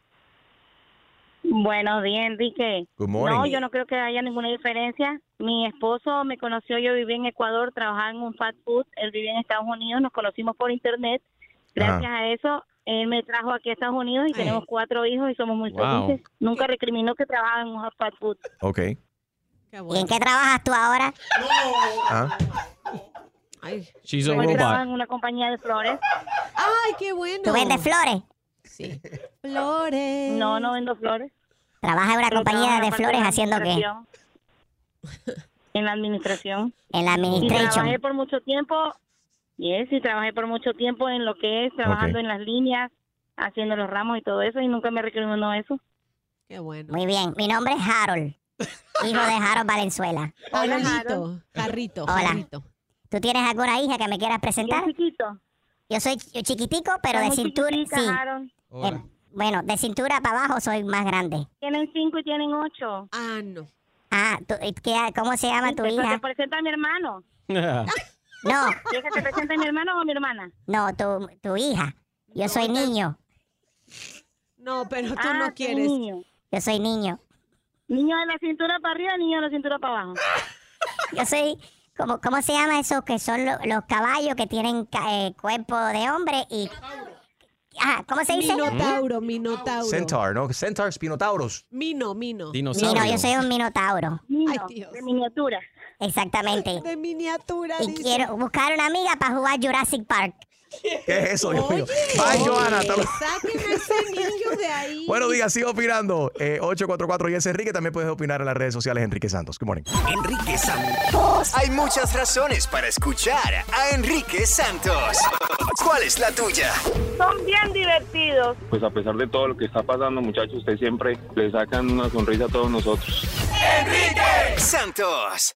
Buenos días, Enrique. Good morning. No, yo no creo que haya ninguna diferencia. Mi esposo me conoció, yo vivía en Ecuador, trabajaba en un fast food, él vivía en Estados Unidos, nos conocimos por internet. Gracias a eso, él me trajo aquí a Estados Unidos y tenemos cuatro hijos y somos muy Wow. felices. Nunca recriminó que trabajaba en un fast food. Ok. ¿Y en qué trabajas tú ahora? Ah. Ay, She's a Él trabaja robot. en una compañía de flores. Ay, qué bueno. ¿Tú vendes flores? Sí. Flores. No, no vendo flores. ¿Trabajas en una Pero compañía trabajo en de la flores haciendo qué? administración. En la administración. En la Y administration. trabajé por mucho tiempo, yes, y trabajé por mucho tiempo en lo que es trabajando Ok. en las líneas, haciendo los ramos y todo eso, y nunca me recriminó eso. Qué bueno. Muy bien. Mi nombre es Harold, hijo de Harold Valenzuela. Hola, Jarrito, jarrito, Hola. jarrito. ¿Tú tienes alguna hija que me quieras presentar? Bien chiquito. Yo soy ch- chiquitico, pero Está de cintura, sí. Harold. Eh, bueno, de cintura para abajo soy más grande. Tienen cinco y tienen ocho. Ah, no. Ah, ¿tú- qué- ¿cómo se llama tu ¿Te, hija? te presenta a mi hermano? No, ¿Quieres que te presente a mi hermano o a mi hermana? no, tu, tu hija. Yo soy niño. No, pero tú Ah, no tú quieres. Niño. Yo soy niño. Niño de la cintura para arriba, niño de la cintura para abajo. Yo soy, como, ¿cómo se llama eso? Que son lo- los caballos que tienen eh, cuerpo de hombre y... Ah, ¿cómo se dice? Minotauro, minotauro. Centaur, ¿no? Centaur, Spinotauros. Mino, mino. Mino, yo soy un minotauro. Niño, Dios. de miniatura. Exactamente. De miniatura, Y dice. quiero buscar una amiga para jugar Jurassic Park. ¿Qué es eso, Dios mío? Bye, Joana. a ese niño de ahí. Buenos días, sigo opinando. Eh, 844 y ese Enrique también puedes opinar en las redes sociales Enrique Santos. Good morning. Enrique Santos. Hay muchas razones para escuchar a Enrique Santos. ¿Cuál es la tuya? Son bien divertidos. Pues a pesar de todo lo que está pasando, muchachos, ustedes siempre le sacan una sonrisa a todos nosotros. Enrique Santos.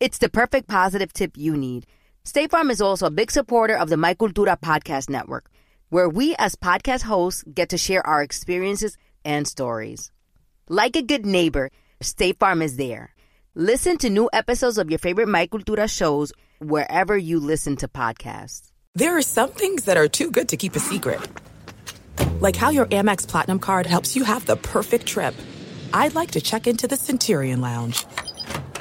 It's the perfect positive tip you need. State Farm is also a big supporter of the My Cultura podcast network, where we as podcast hosts get to share our experiences and stories. Like a good neighbor, State Farm is there. Listen to new episodes of your favorite My Cultura shows wherever you listen to podcasts. There are some things that are too good to keep a secret. Like how your Amex Platinum card helps you have the perfect trip. I'd like to check into the Centurion Lounge.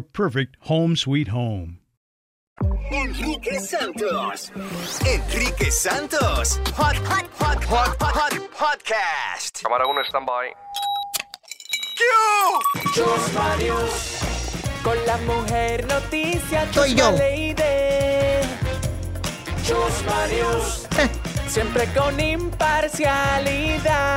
perfect home sweet home. Enrique Santos. Enrique Santos. Hot, hot, hot, hot, hot, hot podcast. Cámara 1, stand-by. Chusma News. Con la mujer noticia. Soy yo. News. Siempre con imparcialidad.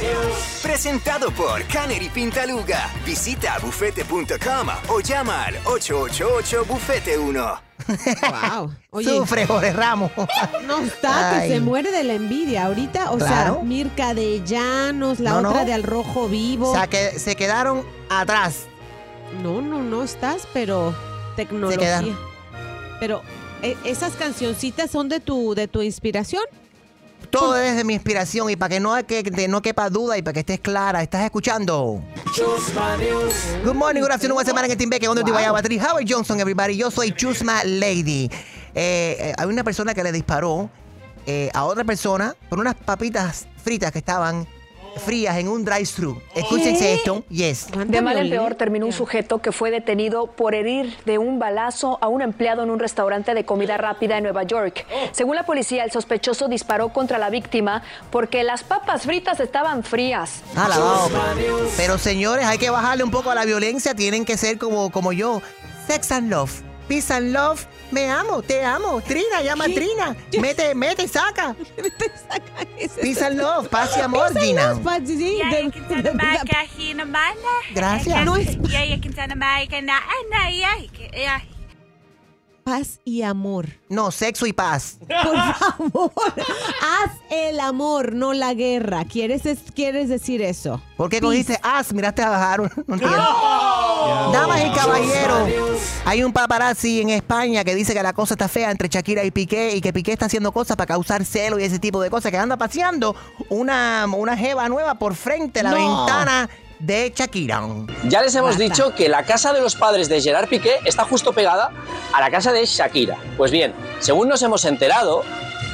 News. Presentado por Canary Pintaluga. Visita bufete.com o llama al 888 Bufete 1. Wow. Oye. Sufre, Jorge Ramos. No está, que se muere de la envidia. Ahorita, o Claro. sea, Mirka de Llanos, la No, no. otra de Al Rojo Vivo. O sea, que se quedaron atrás. No, no, no estás, pero tecnología. quedaron. Pero esas cancioncitas son de tu, de tu inspiración. Todo es de mi inspiración y para que no, que, de- no quepa duda y para que estés clara, estás escuchando. Chusma News. Good morning, good afternoon, buena semana en el Team Beck, donde te vaya a batir. Howard Johnson, everybody. Yo soy Chusma Lady. Eh, eh, hay una persona que le disparó eh, a otra persona por unas papitas fritas que estaban frías en un drive-thru. Escúchense esto. Yes. De mal en peor terminó un sujeto que fue detenido por herir de un balazo a un empleado en un restaurante de comida rápida en Nueva York. Según la policía, el sospechoso disparó contra la víctima porque las papas fritas estaban frías. Alabado. Pero señores, hay que bajarle un poco a la violencia. Tienen que ser como, como yo. Sex and love. Peace and love. Me amo, te amo. Trina, llama a Trina. Mete, mete, saca. Peace and love. Paz y amor, Gina. Gracias. No es. Paz y amor. No, sexo y paz. Por favor, haz el amor, no la guerra. ¿Quieres, es- quieres decir eso? ¿Por qué cogiste as? Miraste a Harold. No entiendo. Damas y caballeros, hay un paparazzi en España que dice que la cosa está fea entre Shakira y Piqué y que Piqué está haciendo cosas para causar celo y ese tipo de cosas, que anda paseando una, una jeva nueva por frente a la No. ventana de Shakira. Ya les hemos dicho que la casa de los padres de Gerard Piqué está justo pegada a la casa de Shakira. Pues bien, según nos hemos enterado,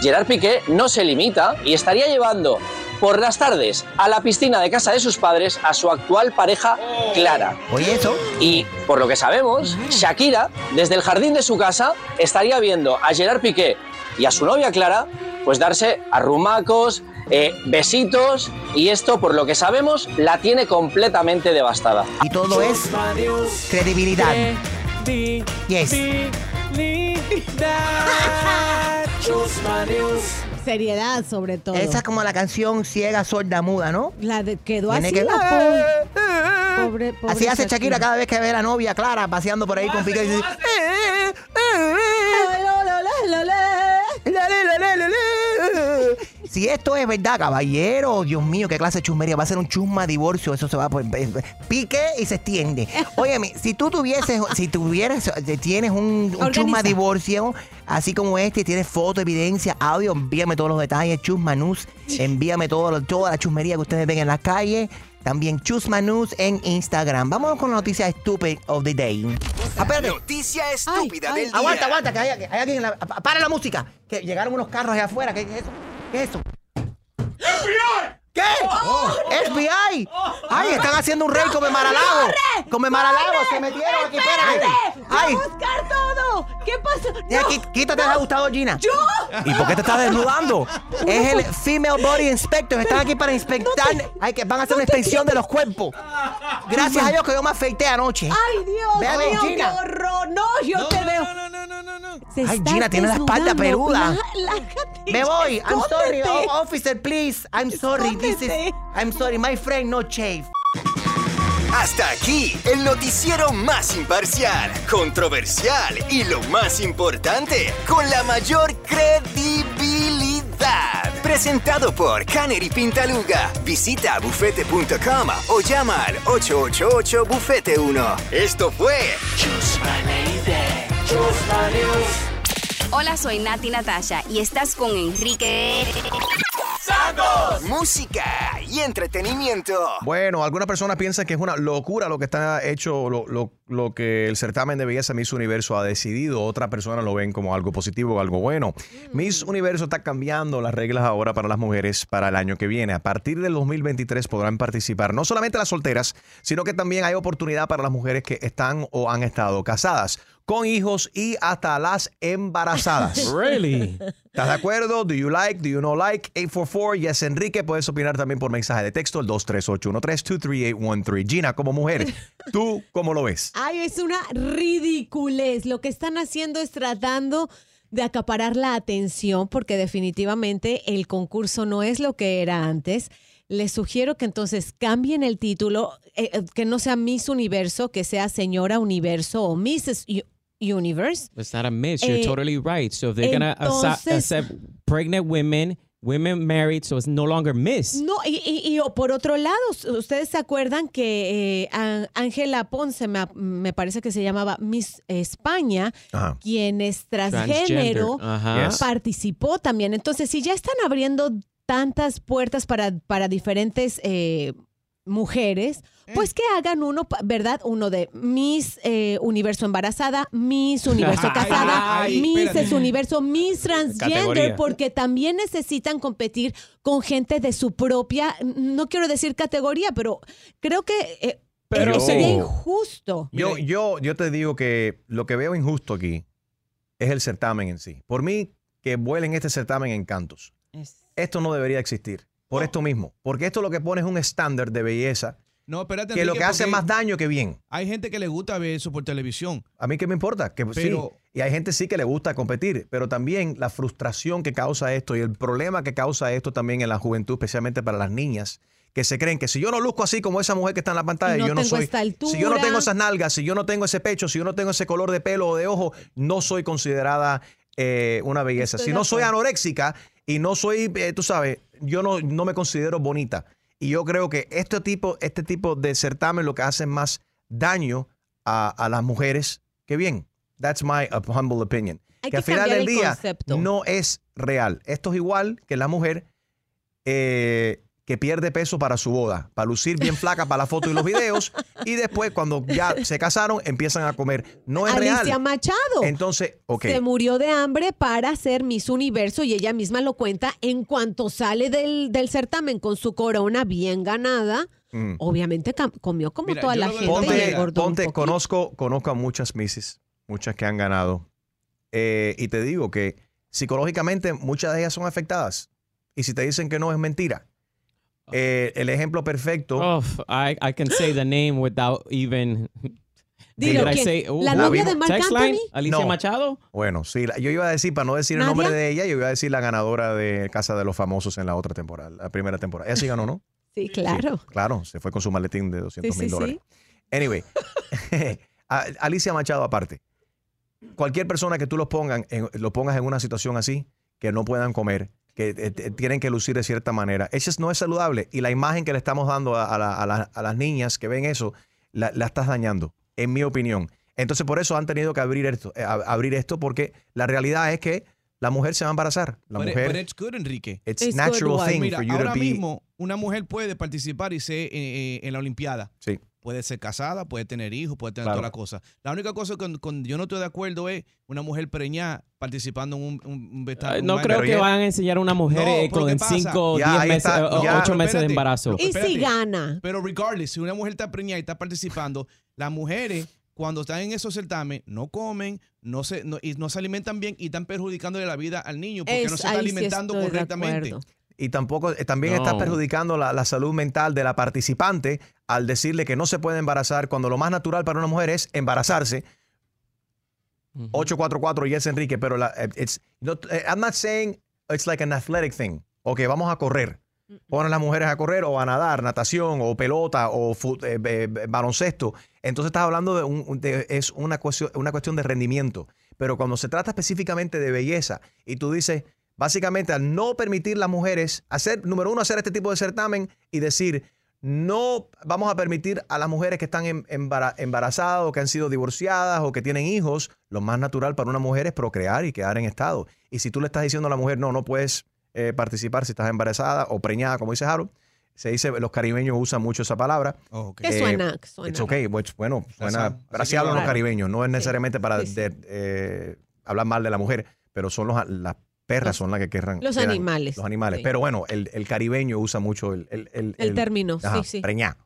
Gerard Piqué no se limita y estaría llevando por las tardes a la piscina de casa de sus padres a su actual pareja Clara. Oye, eso. Y por lo que sabemos, Shakira, desde el jardín de su casa, estaría viendo a Gerard Piqué y a su novia Clara, pues darse arrumacos, eh, besitos, y esto, por lo que sabemos, la tiene completamente devastada. Y todo es credibilidad. Yes. Seriedad, sobre todo. Esa es como la canción Ciega, Sorda, Muda, ¿no? La de, quedó Tiene así que-. Pobre, pobre Así hace Shakira cada vez que ve a la novia Clara paseando por ahí con Piqué y dice, Si esto es verdad, caballero, Dios mío, qué clase de chusmería. Va a ser un chusma divorcio, eso se va por pique y se extiende. Óyeme, si tú tuvieses, si tuvieras, eh, tienes un, un chusma divorcio, así como este, tienes foto, evidencia, audio, envíame todos los detalles, chusma news, envíame todo, toda la chusmería que ustedes ven en las calles. También Chusma News en Instagram. Vamos con la noticia stupid of the day. Ah, espérate. Noticia estúpida del día. Aguanta, aguanta, que hay, hay alguien en la... pa- Para la música. Que llegaron unos carros allá afuera. ¿Qué, qué es eso? ¿Qué es eso? FBI. ¿Qué? FBI. Ay, están haciendo un rey come Maralago. Come Maralago. Se metieron aquí. Espérate. Ay. buscar todo! ¿Qué pasó? Ya, No. quítate ese Gustavo Gina. ¿Yo? ¿Y por qué te estás desnudando? Es el Female Body Inspector. Están aquí para inspectar. Hay que, van a hacer una inspección de los cuerpos. Gracias a Dios que yo me afeité anoche. ¡Ay, Dios Ve a ver, mío, qué Gina. horror! ¡No, yo te veo! Se Ay, Gina, tiene la espalda peluda. La- Me voy. I'm sorry. Oh, officer, please. I'm sorry. This is. Escóndete. I'm sorry. My friend, no shave. Hasta aquí el noticiero más imparcial, controversial y lo más importante, con la mayor credibilidad. Presentado por Canary Pintaluga. Visita bufete.com o llama al 888 Bufete 1. Esto fue Hola, soy Nati Natasha y estás con Enrique Santos. Música y entretenimiento. Bueno, algunas personas piensan que es una locura lo que está hecho, lo, lo- lo que el certamen de belleza Miss Universo ha decidido. Otras personas lo ven como algo positivo, algo bueno. Miss Universo está cambiando las reglas ahora para las mujeres para el año que viene. A partir del 2023 podrán participar no solamente las solteras, sino que también hay oportunidad para las mujeres que están o han estado casadas, con hijos y hasta las embarazadas. Really? ¿Estás de acuerdo? Do you like? Do you no like? 844 Yes Enrique. Puedes opinar también por mensaje de texto el 23813-23813. Gina, como mujer, ¿tú cómo lo ves? Ay, es una ridiculez. Lo que están haciendo es tratando de acaparar la atención porque definitivamente el concurso no es lo que era antes. Les sugiero que entonces cambien el título, eh, eh, que no sea Miss Universo, que sea Señora Universo o Mrs. Universe. It's not a miss. You're Eh, totally right. So if they're gonna accept, pregnant women, women married, so it's no longer miss. No, y, y- y, por otro lado, ustedes se acuerdan que eh, Ángela Ponce, me, me parece que se llamaba Miss España, quien es transgénero, participó también. Entonces, si ya están abriendo tantas puertas para, para diferentes eh, mujeres, pues que hagan uno, ¿verdad? Uno de Miss eh, Universo Embarazada, Miss Universo Ay, Casada, ay, Miss espérate. Universo, Miss Transgender, Categoría. porque también necesitan competir con gente de su propia, no quiero decir categoría, pero creo que eh, Pero- sería injusto. Yo, yo, yo te digo que lo que veo injusto aquí es el certamen en sí. Por mí, que vuelen este certamen en cantos. Esto no debería existir. Por esto mismo. Porque esto lo que pone es un estándar de belleza No, espérate. que lo que hace más daño que bien. Hay gente que le gusta ver eso por televisión. A mí qué me importa, que Pero- sí. Y hay gente sí que le gusta competir, pero también la frustración que causa esto y el problema que causa esto también en la juventud, especialmente para las niñas, que se creen que si yo no luzco así como esa mujer que está en la pantalla, no yo no tengo soy. esta Si yo no tengo esas nalgas, si yo no tengo ese pecho, si yo no tengo ese color de pelo o de ojo, no soy considerada eh, una belleza. Estoy si no soy anoréxica y no soy, eh, tú sabes, yo no, no me considero bonita. Y yo creo que este tipo, este tipo de certamen lo que hace es más daño a, a las mujeres que bien. That's my humble opinion. Hay que al final del el día concepto. no es real. Esto es igual que la mujer eh, que pierde peso para su boda, para lucir bien flaca para la foto y los videos, y después cuando ya se casaron empiezan a comer. No es Alicia real. Machado. Entonces, ok. Se murió de hambre para ser Miss Universo y ella misma lo cuenta en cuanto sale del, del certamen con su corona bien ganada. Mm. Obviamente comió como Mira, toda la gente y Ponte, ponte, conozco, conozco a muchas misses, muchas que han ganado. Eh, y te digo que psicológicamente muchas de ellas son afectadas. Y si te dicen que no, es mentira. Eh, el ejemplo perfecto. Oh, I, I can say the name without even. Dilo, ¿quién? say- uh, ¿La novia de Marc Anthony? line? Alicia No. Machado. Bueno, sí, la- yo iba a decir, para no decir el nombre de ella, yo iba a decir la ganadora de Casa de los Famosos en la otra temporada, la primera temporada. Ella sí ganó, ¿no? Sí, claro. Claro, se fue con su maletín de 200 Sí, mil sí, dólares. sí. Anyway, a- Alicia Machado aparte. Cualquier persona que tú los, pongan en- lo pongas en una situación así, que no puedan comer, que eh, eh, tienen que lucir de cierta manera, eso es- no es saludable. Y la imagen que le estamos dando a, a la- a la- a las niñas que ven eso, la, la estás dañando, en mi opinión. Entonces por eso han tenido que abrir esto, eh, abrir esto porque la realidad es que la mujer se va a embarazar. La But, it- mujer. but it's good, Enrique. It's It's natural good, thing Mira, for you to ahora be- mismo una mujer puede participar y ser eh, en la Olimpiada. Sí. Puede ser casada, puede tener hijos, puede tener Claro. toda la cosa. La única cosa con, con yo no estoy de acuerdo es una mujer preñada participando en un, un, No creo que vayan a enseñar a una mujer No, eh, con ¿qué en pasa? 5, Ya, 10 ahí meses, está, o ya. 8 meses de embarazo. ¿Y si gana? Pero regardless, si una mujer está preñada y está participando, las mujeres cuando están en esos certámenes no comen, no se, no, y no se alimentan bien y están perjudicándole la vida al niño porque Es- no se está sí alimentando correctamente. Y tampoco, eh, también No. está perjudicando la, la salud mental de la participante al decirle que no se puede embarazar cuando lo más natural para una mujer es embarazarse. 844 Yes Enrique, pero la, eh, it's, no, eh, I'm not saying it's like an athletic thing. Ok, vamos a correr. Ponen las mujeres a correr o a nadar, natación o pelota o eh, eh, eh, baloncesto. Entonces estás hablando de, un, un- de- es una cuestión, una cuestión de rendimiento. Pero cuando se trata específicamente de belleza y tú dices, básicamente al no permitir las mujeres hacer, número uno, hacer este tipo de certamen y decir, no vamos a permitir a las mujeres que están em- embara- embarazadas o que han sido divorciadas o que tienen hijos, lo más natural para una mujer es procrear y quedar en estado. Y si tú le estás diciendo a la mujer, no, no puedes eh, participar si estás embarazada o preñada, como dice Harold, se dice, los caribeños usan mucho esa palabra. ¿Qué suena? ¿Qué suena? It's okay, pues, bueno, suena, Así que hablan los claro. caribeños, no es necesariamente para de- eh, hablar mal de la mujer, pero son los, las perras son las que querrán. los quedan- animales, Los animales. sí. Pero bueno, el, el caribeño usa mucho el, el, el, El término, sí, sí. Preñá.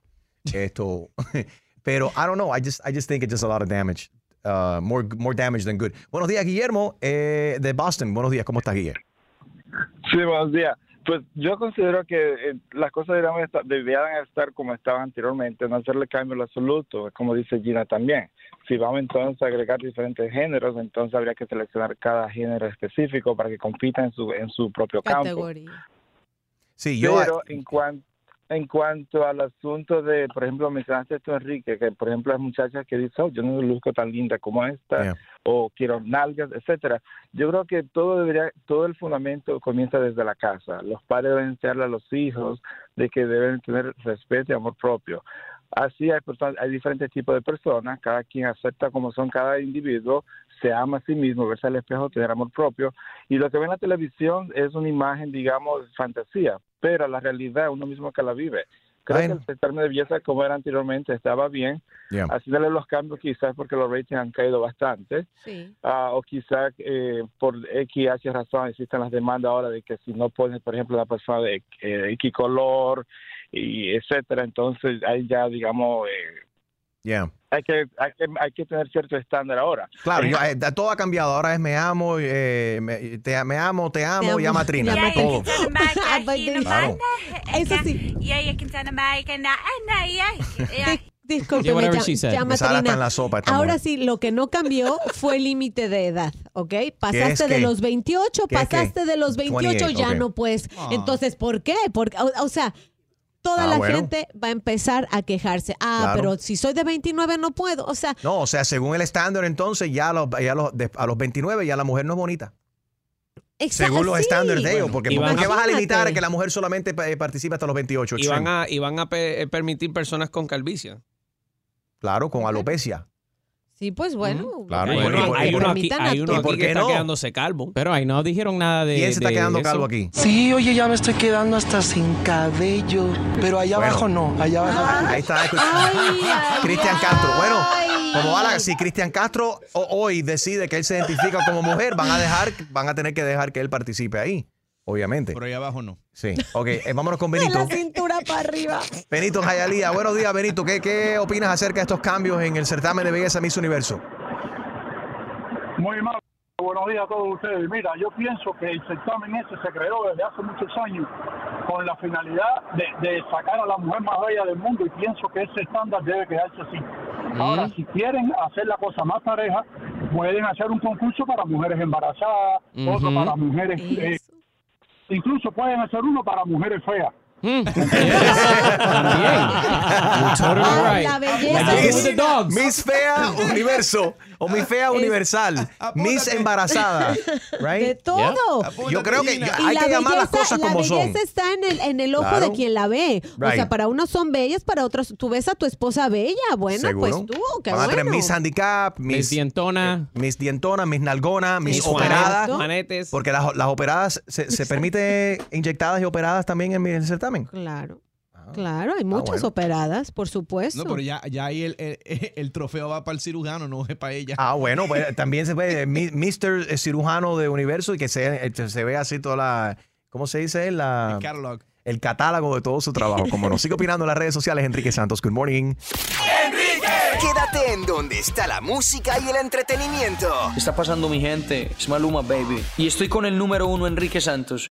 Esto. pero I don't know, I just, I just think it's just a lot of damage. Uh, more, more damage than good. Buenos días, Guillermo, eh, de Boston. Buenos días, ¿cómo estás, Guillermo? Sí, buenos días. Pues yo considero que eh, las cosas deberían estar, deberían estar como estaban anteriormente, no hacerle cambio en absoluto, como dice Gina también. Si vamos entonces a agregar diferentes géneros, entonces habría que seleccionar cada género específico para que compita en su, en su propio campo. Categoría. Sí, yo. Pero en cuanto en cuanto al asunto de, por ejemplo, mencionaste esto, Enrique, que por ejemplo las muchachas que dicen, oh, yo no luzco tan linda como esta, o quiero nalgas, etcétera. Yo creo que todo debería, todo el fundamento comienza desde la casa. Los padres deben enseñarle a los hijos de que deben tener respeto y amor propio. Así hay hay diferentes tipos de personas, cada quien acepta como son cada individuo, se ama a sí mismo, verse al espejo, tener amor propio. Y lo que ve en la televisión es una imagen, digamos, fantasía, pero la realidad uno mismo que la vive. Creo que el sector de belleza como era anteriormente estaba bien, Yeah. haciéndole los cambios quizás porque los ratings han caído bastante, Sí. Ah, o quizás eh, por X, H razón existen las demandas ahora de que si no pones, por ejemplo, una persona de eh, X color, y etcétera, entonces ahí ya, digamos, eh, Yeah. hay que, hay que hay que tener cierto estándar ahora. Claro, Eh, yo, eh, todo ha cambiado. Ahora es me amo, eh, me, te, me amo, te amo, amo, llama a Trina. a todo. Claro. Eso sí. Disculpe, Yeah, Ahora sí, lo que no cambió fue el límite de edad, ¿ok? Pasaste de los 28, ¿Qué es pasaste de los 28, 28, ya no puedes. Ah. Entonces, ¿por qué? Porque, o, o sea, toda Ah, la bueno. gente va a empezar a quejarse. Ah, Claro. pero si soy de 29 no puedo. O sea, No, o sea, según el estándar, entonces ya, a los, ya a los, de- a los 29 ya la mujer no es bonita. exa- Según los sí. estándares de ellos, porque ¿por qué vas a limitar a que la mujer solamente eh, participe hasta los 28? Y van a, y van a pe- eh, permitir personas con calvicie. Claro, con alopecia. Sí, pues bueno. Claro, hay, bueno, uno, ¿y por- hay uno aquí, hay uno ¿Y aquí que está no? quedándose calvo. Pero ahí no dijeron nada de. ¿Quién se está de quedando eso. calvo aquí? Sí, oye, ya me estoy quedando hasta sin cabello. Pero allá Bueno. abajo no, allá abajo. Ahí está. Cristian Castro. Bueno, como va la- si Cristian Castro hoy decide que él se identifica como mujer, van a dejar, van a tener que dejar que él participe ahí. Obviamente. Por ahí abajo no. Sí. Ok, eh, vámonos con Benito. la cintura para arriba. Benito Jayalía. Buenos días, Benito. ¿Qué, ¿Qué opinas acerca de estos cambios en el certamen de belleza Miss Universo? Muy mal. Buenos días a todos ustedes. Mira, yo pienso que el certamen ese se creó desde hace muchos años con la finalidad de, de sacar a la mujer más bella del mundo y pienso que ese estándar debe quedarse así. Ahora, si quieren hacer la cosa más pareja, pueden hacer un concurso para mujeres embarazadas, otro para mujeres... eh, incluso pueden hacer uno para mujeres feas. Totally right. La belleza. With the Miss, Fea Universo o Miss Fea Universal. Miss Embarazada. De todo. Yo creo que yo- hay la que llamar las cosas la como son. belleza está en el, en el ojo Claro. de quien la ve. O sea, para unos son bellas, para otros, tú ves a tu esposa bella. Bueno, Seguro. pues tú, qué Van bueno. Miss Handicap, Miss, Dientona. Miss Dientona, Miss Nalgona, Miss Exacto. Operada. Manetes. Porque las, las operadas, se, se permite inyectadas y operadas también en el certamen? Claro. Claro, hay muchas bueno. operadas, por supuesto. No, pero ya, ya ahí el, el, el trofeo va para el cirujano, no es para ella. Ah, bueno, pues también se puede, Mr. Cirujano de Universo y que se, eh, se ve así toda la, ¿cómo se dice? La, El catalog. el catálogo de todo su trabajo. Como nos sigue opinando en las redes sociales, Enrique Santos. Good morning. Quédate en donde está la música y el entretenimiento. ¿Qué está pasando mi gente? Es Maluma, baby. Y estoy con el número uno, Enrique Santos.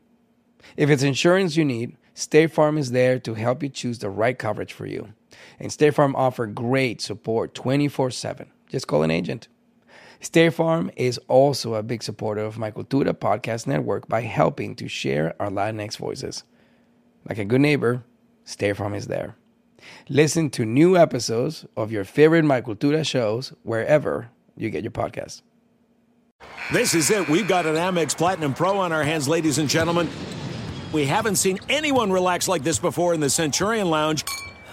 If it's insurance you need, State Farm is there to help you choose the right coverage for you. And State Farm offer great support 24/7. Just call an agent. State Farm is also a big supporter of my Cultura podcast network by helping to share our Latinx voices. Like a good neighbor, State Farm is there. Listen to new episodes of your favorite My Cultura shows wherever you get your podcasts. This is it. We've got an Amex Platinum Pro on our hands, ladies and gentlemen. We haven't seen anyone relax like this before in the Centurion Lounge.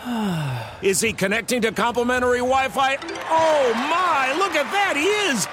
Is he connecting to complimentary Wi Fi? Oh my, look at that, he is!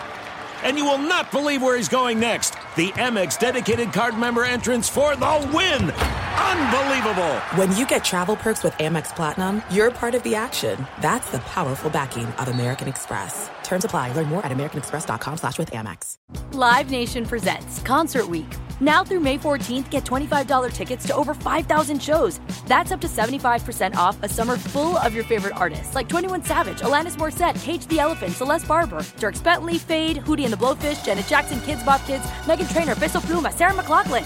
And you will not believe where he's going next. The Amex dedicated card member entrance for the win! Unbelievable! When you get travel perks with Amex Platinum, you're part of the action. That's the powerful backing of American Express. Terms apply. Learn more at americanexpress.com slash with Amex. Live Nation presents Concert Week. Now through May 14th, get $25 tickets to over 5,000 shows. That's up to 75% off a summer full of your favorite artists like 21 Savage, Alanis Morissette, Cage the Elephant, Celeste Barber, Dirk Bentley, Fade, Hootie and the Blowfish, Janet Jackson, Kids Bop Kids, Megan Trainor, Bissell Pluma, Sarah McLaughlin.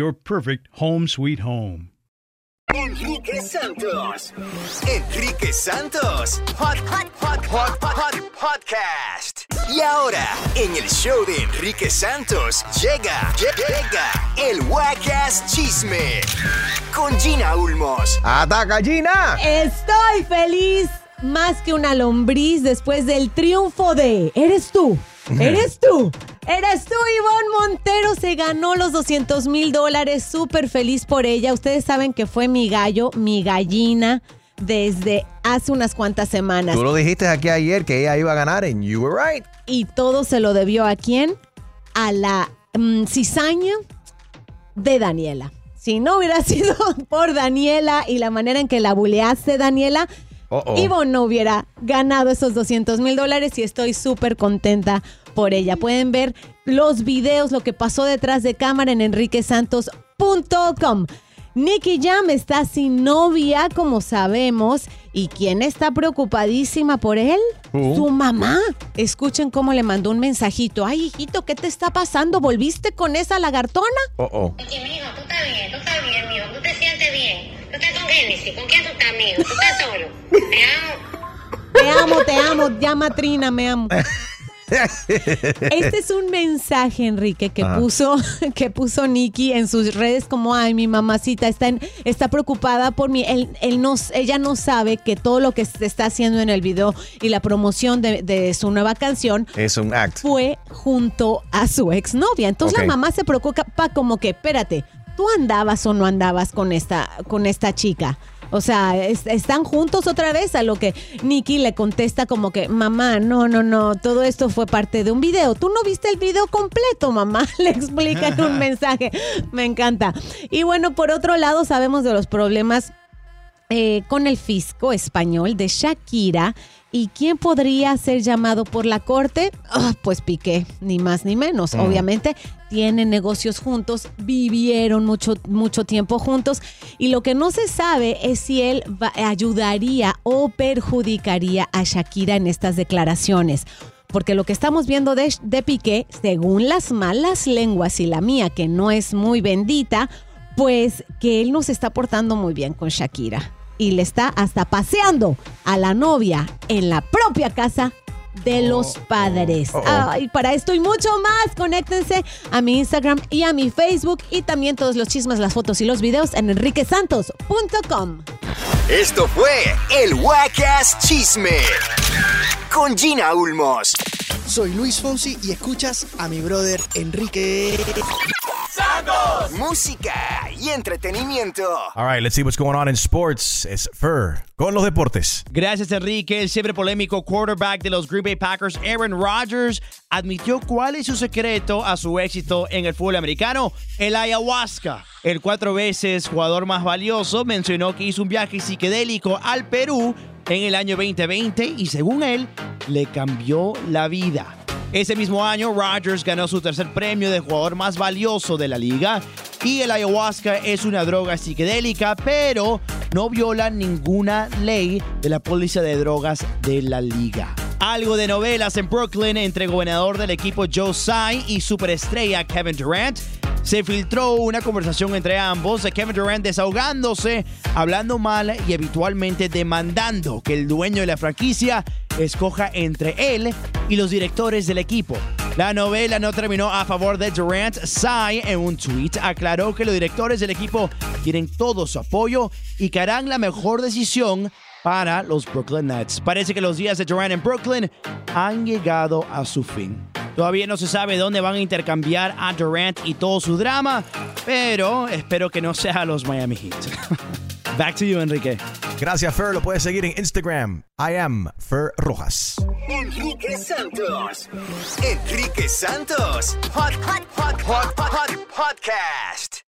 your perfect home sweet home. Enrique Santos. Enrique Santos. Hot, hot, hot, hot, hot, podcast. Y ahora, en el show de Enrique Santos, llega, llega el Wacas Chisme. Con Gina Ulmos. ¡Ataca, Gina! Estoy feliz más que una lombriz después del triunfo de Eres tú. Eres tú. Eres tú, Ivonne Montero. Se ganó los 200 mil dólares. Súper feliz por ella. Ustedes saben que fue mi gallo, mi gallina, desde hace unas cuantas semanas. Tú lo dijiste aquí ayer que ella iba a ganar en You Were Right. Y todo se lo debió a quién? A la mm, cizaña de Daniela. Si no hubiera sido por Daniela y la manera en que la buleaste, Daniela. Ivonne no hubiera ganado esos 200 mil dólares y estoy súper contenta por ella. Pueden ver los videos, lo que pasó detrás de cámara en enriquesantos.com. Nicky Jam está sin novia, como sabemos. ¿Y quién está preocupadísima por él? Uh. Su mamá. Escuchen cómo le mandó un mensajito. Ay, hijito, ¿qué te está pasando? ¿Volviste con esa lagartona? Oh, oh. Oye, mijo, tú estás bien, tú estás bien, mijo, tú te sientes bien. Tú estás con Genesis, ¿con quién tú estás, mijo? Tú estás solo. Te amo. Te amo, te amo. Llama Trina, me amo. Este es un mensaje, Enrique, que Ajá. puso, que puso Nicky en sus redes como, ay, mi mamacita está, en- está preocupada por mí. Él, él no, ella no sabe que todo lo que se está haciendo en el video y la promoción de, de su nueva canción Es un act. fue junto a su exnovia. Entonces la mamá se preocupa como que, espérate, ¿tú andabas o no andabas con esta, con esta chica? O sea, es- ¿están juntos otra vez? A lo que Nicky le contesta como que, mamá, no, no, no, todo esto fue parte de un video. ¿Tú no viste el video completo, mamá? Le explica en un mensaje. Me encanta. Y bueno, por otro lado, sabemos de los problemas eh, con el fisco español de Shakira. ¿Y quién podría ser llamado por la corte? Ah, pues Piqué, ni más ni menos. Mm. Obviamente tienen negocios juntos, vivieron mucho, mucho tiempo juntos y lo que no se sabe es si él va- ayudaría o perjudicaría a Shakira en estas declaraciones. Porque lo que estamos viendo de, de Piqué, según las malas lenguas y la mía, que no es muy bendita, pues que él no se está portando muy bien con Shakira y le está hasta paseando a la novia en la propia casa de los padres. Oh, oh. Ay, para esto y mucho más, conéctense a mi Instagram y a mi Facebook y también todos los chismes, las fotos y los videos en enriquesantos.com. Esto fue el Wacas Chisme con Gina Ulmos. Soy Luis Fonsi y escuchas a mi brother Enrique Santos. Música y entretenimiento. All right, let's see what's going on in sports. Es Fur con los deportes. Gracias, Enrique. El siempre polémico quarterback de los Green Bay Packers, Aaron Rodgers, admitió cuál es su secreto a su éxito en el fútbol americano, el ayahuasca. El cuatro veces jugador más valioso mencionó que hizo un viaje psicodélico al Perú en el año 2020 y según él, le cambió la vida. Ese mismo año, Rodgers ganó su tercer premio de jugador más valioso de la liga. Y el ayahuasca es una droga psicodélica, pero no viola ninguna ley de la póliza de drogas de la liga. Algo de novelas en Brooklyn entre gobernador del equipo Joe Tsai y superestrella Kevin Durant. Se filtró una conversación entre ambos Kevin Durant desahogándose, hablando mal y habitualmente demandando que el dueño de la franquicia escoja entre él y los directores del equipo. La novela no terminó a favor de Durant. Sai en un tweet aclaró que los directores del equipo tienen todo su apoyo y que harán la mejor decisión para los Brooklyn Nets. Parece que los días de Durant en Brooklyn han llegado a su fin. Todavía no se sabe dónde van a intercambiar a Durant y todo su drama, pero espero que no sea los Miami Heat. Back to you, Enrique. Gracias, Fur. Lo puedes seguir en Instagram. I am Fur Rojas. Enrique Santos. Enrique Santos. Hot, hot, hot, hot, hot, hot podcast.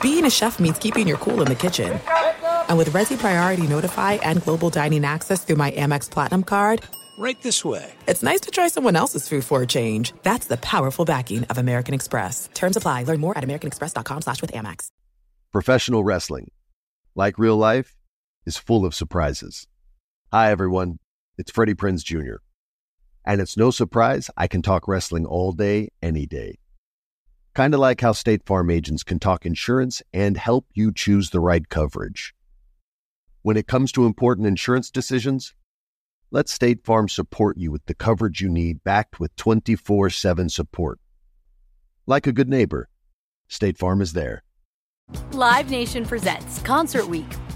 Being a chef means keeping your cool in the kitchen. And with Resi Priority Notify and Global Dining Access through my Amex Platinum card, Right this way. it's nice to try someone else's food for a change. That's the powerful backing of American Express. Terms apply. Learn more at americanexpress.com slash with Amex. Professional wrestling, like real life, is full of surprises. Hi, everyone. It's Freddie Prinz Jr. And it's no surprise I can talk wrestling all day, any day. Kind of like how State Farm agents can talk insurance and help you choose the right coverage. When it comes to important insurance decisions, let State Farm support you with the coverage you need backed with 24 7 support. Like a good neighbor, State Farm is there. Live Nation presents Concert Week.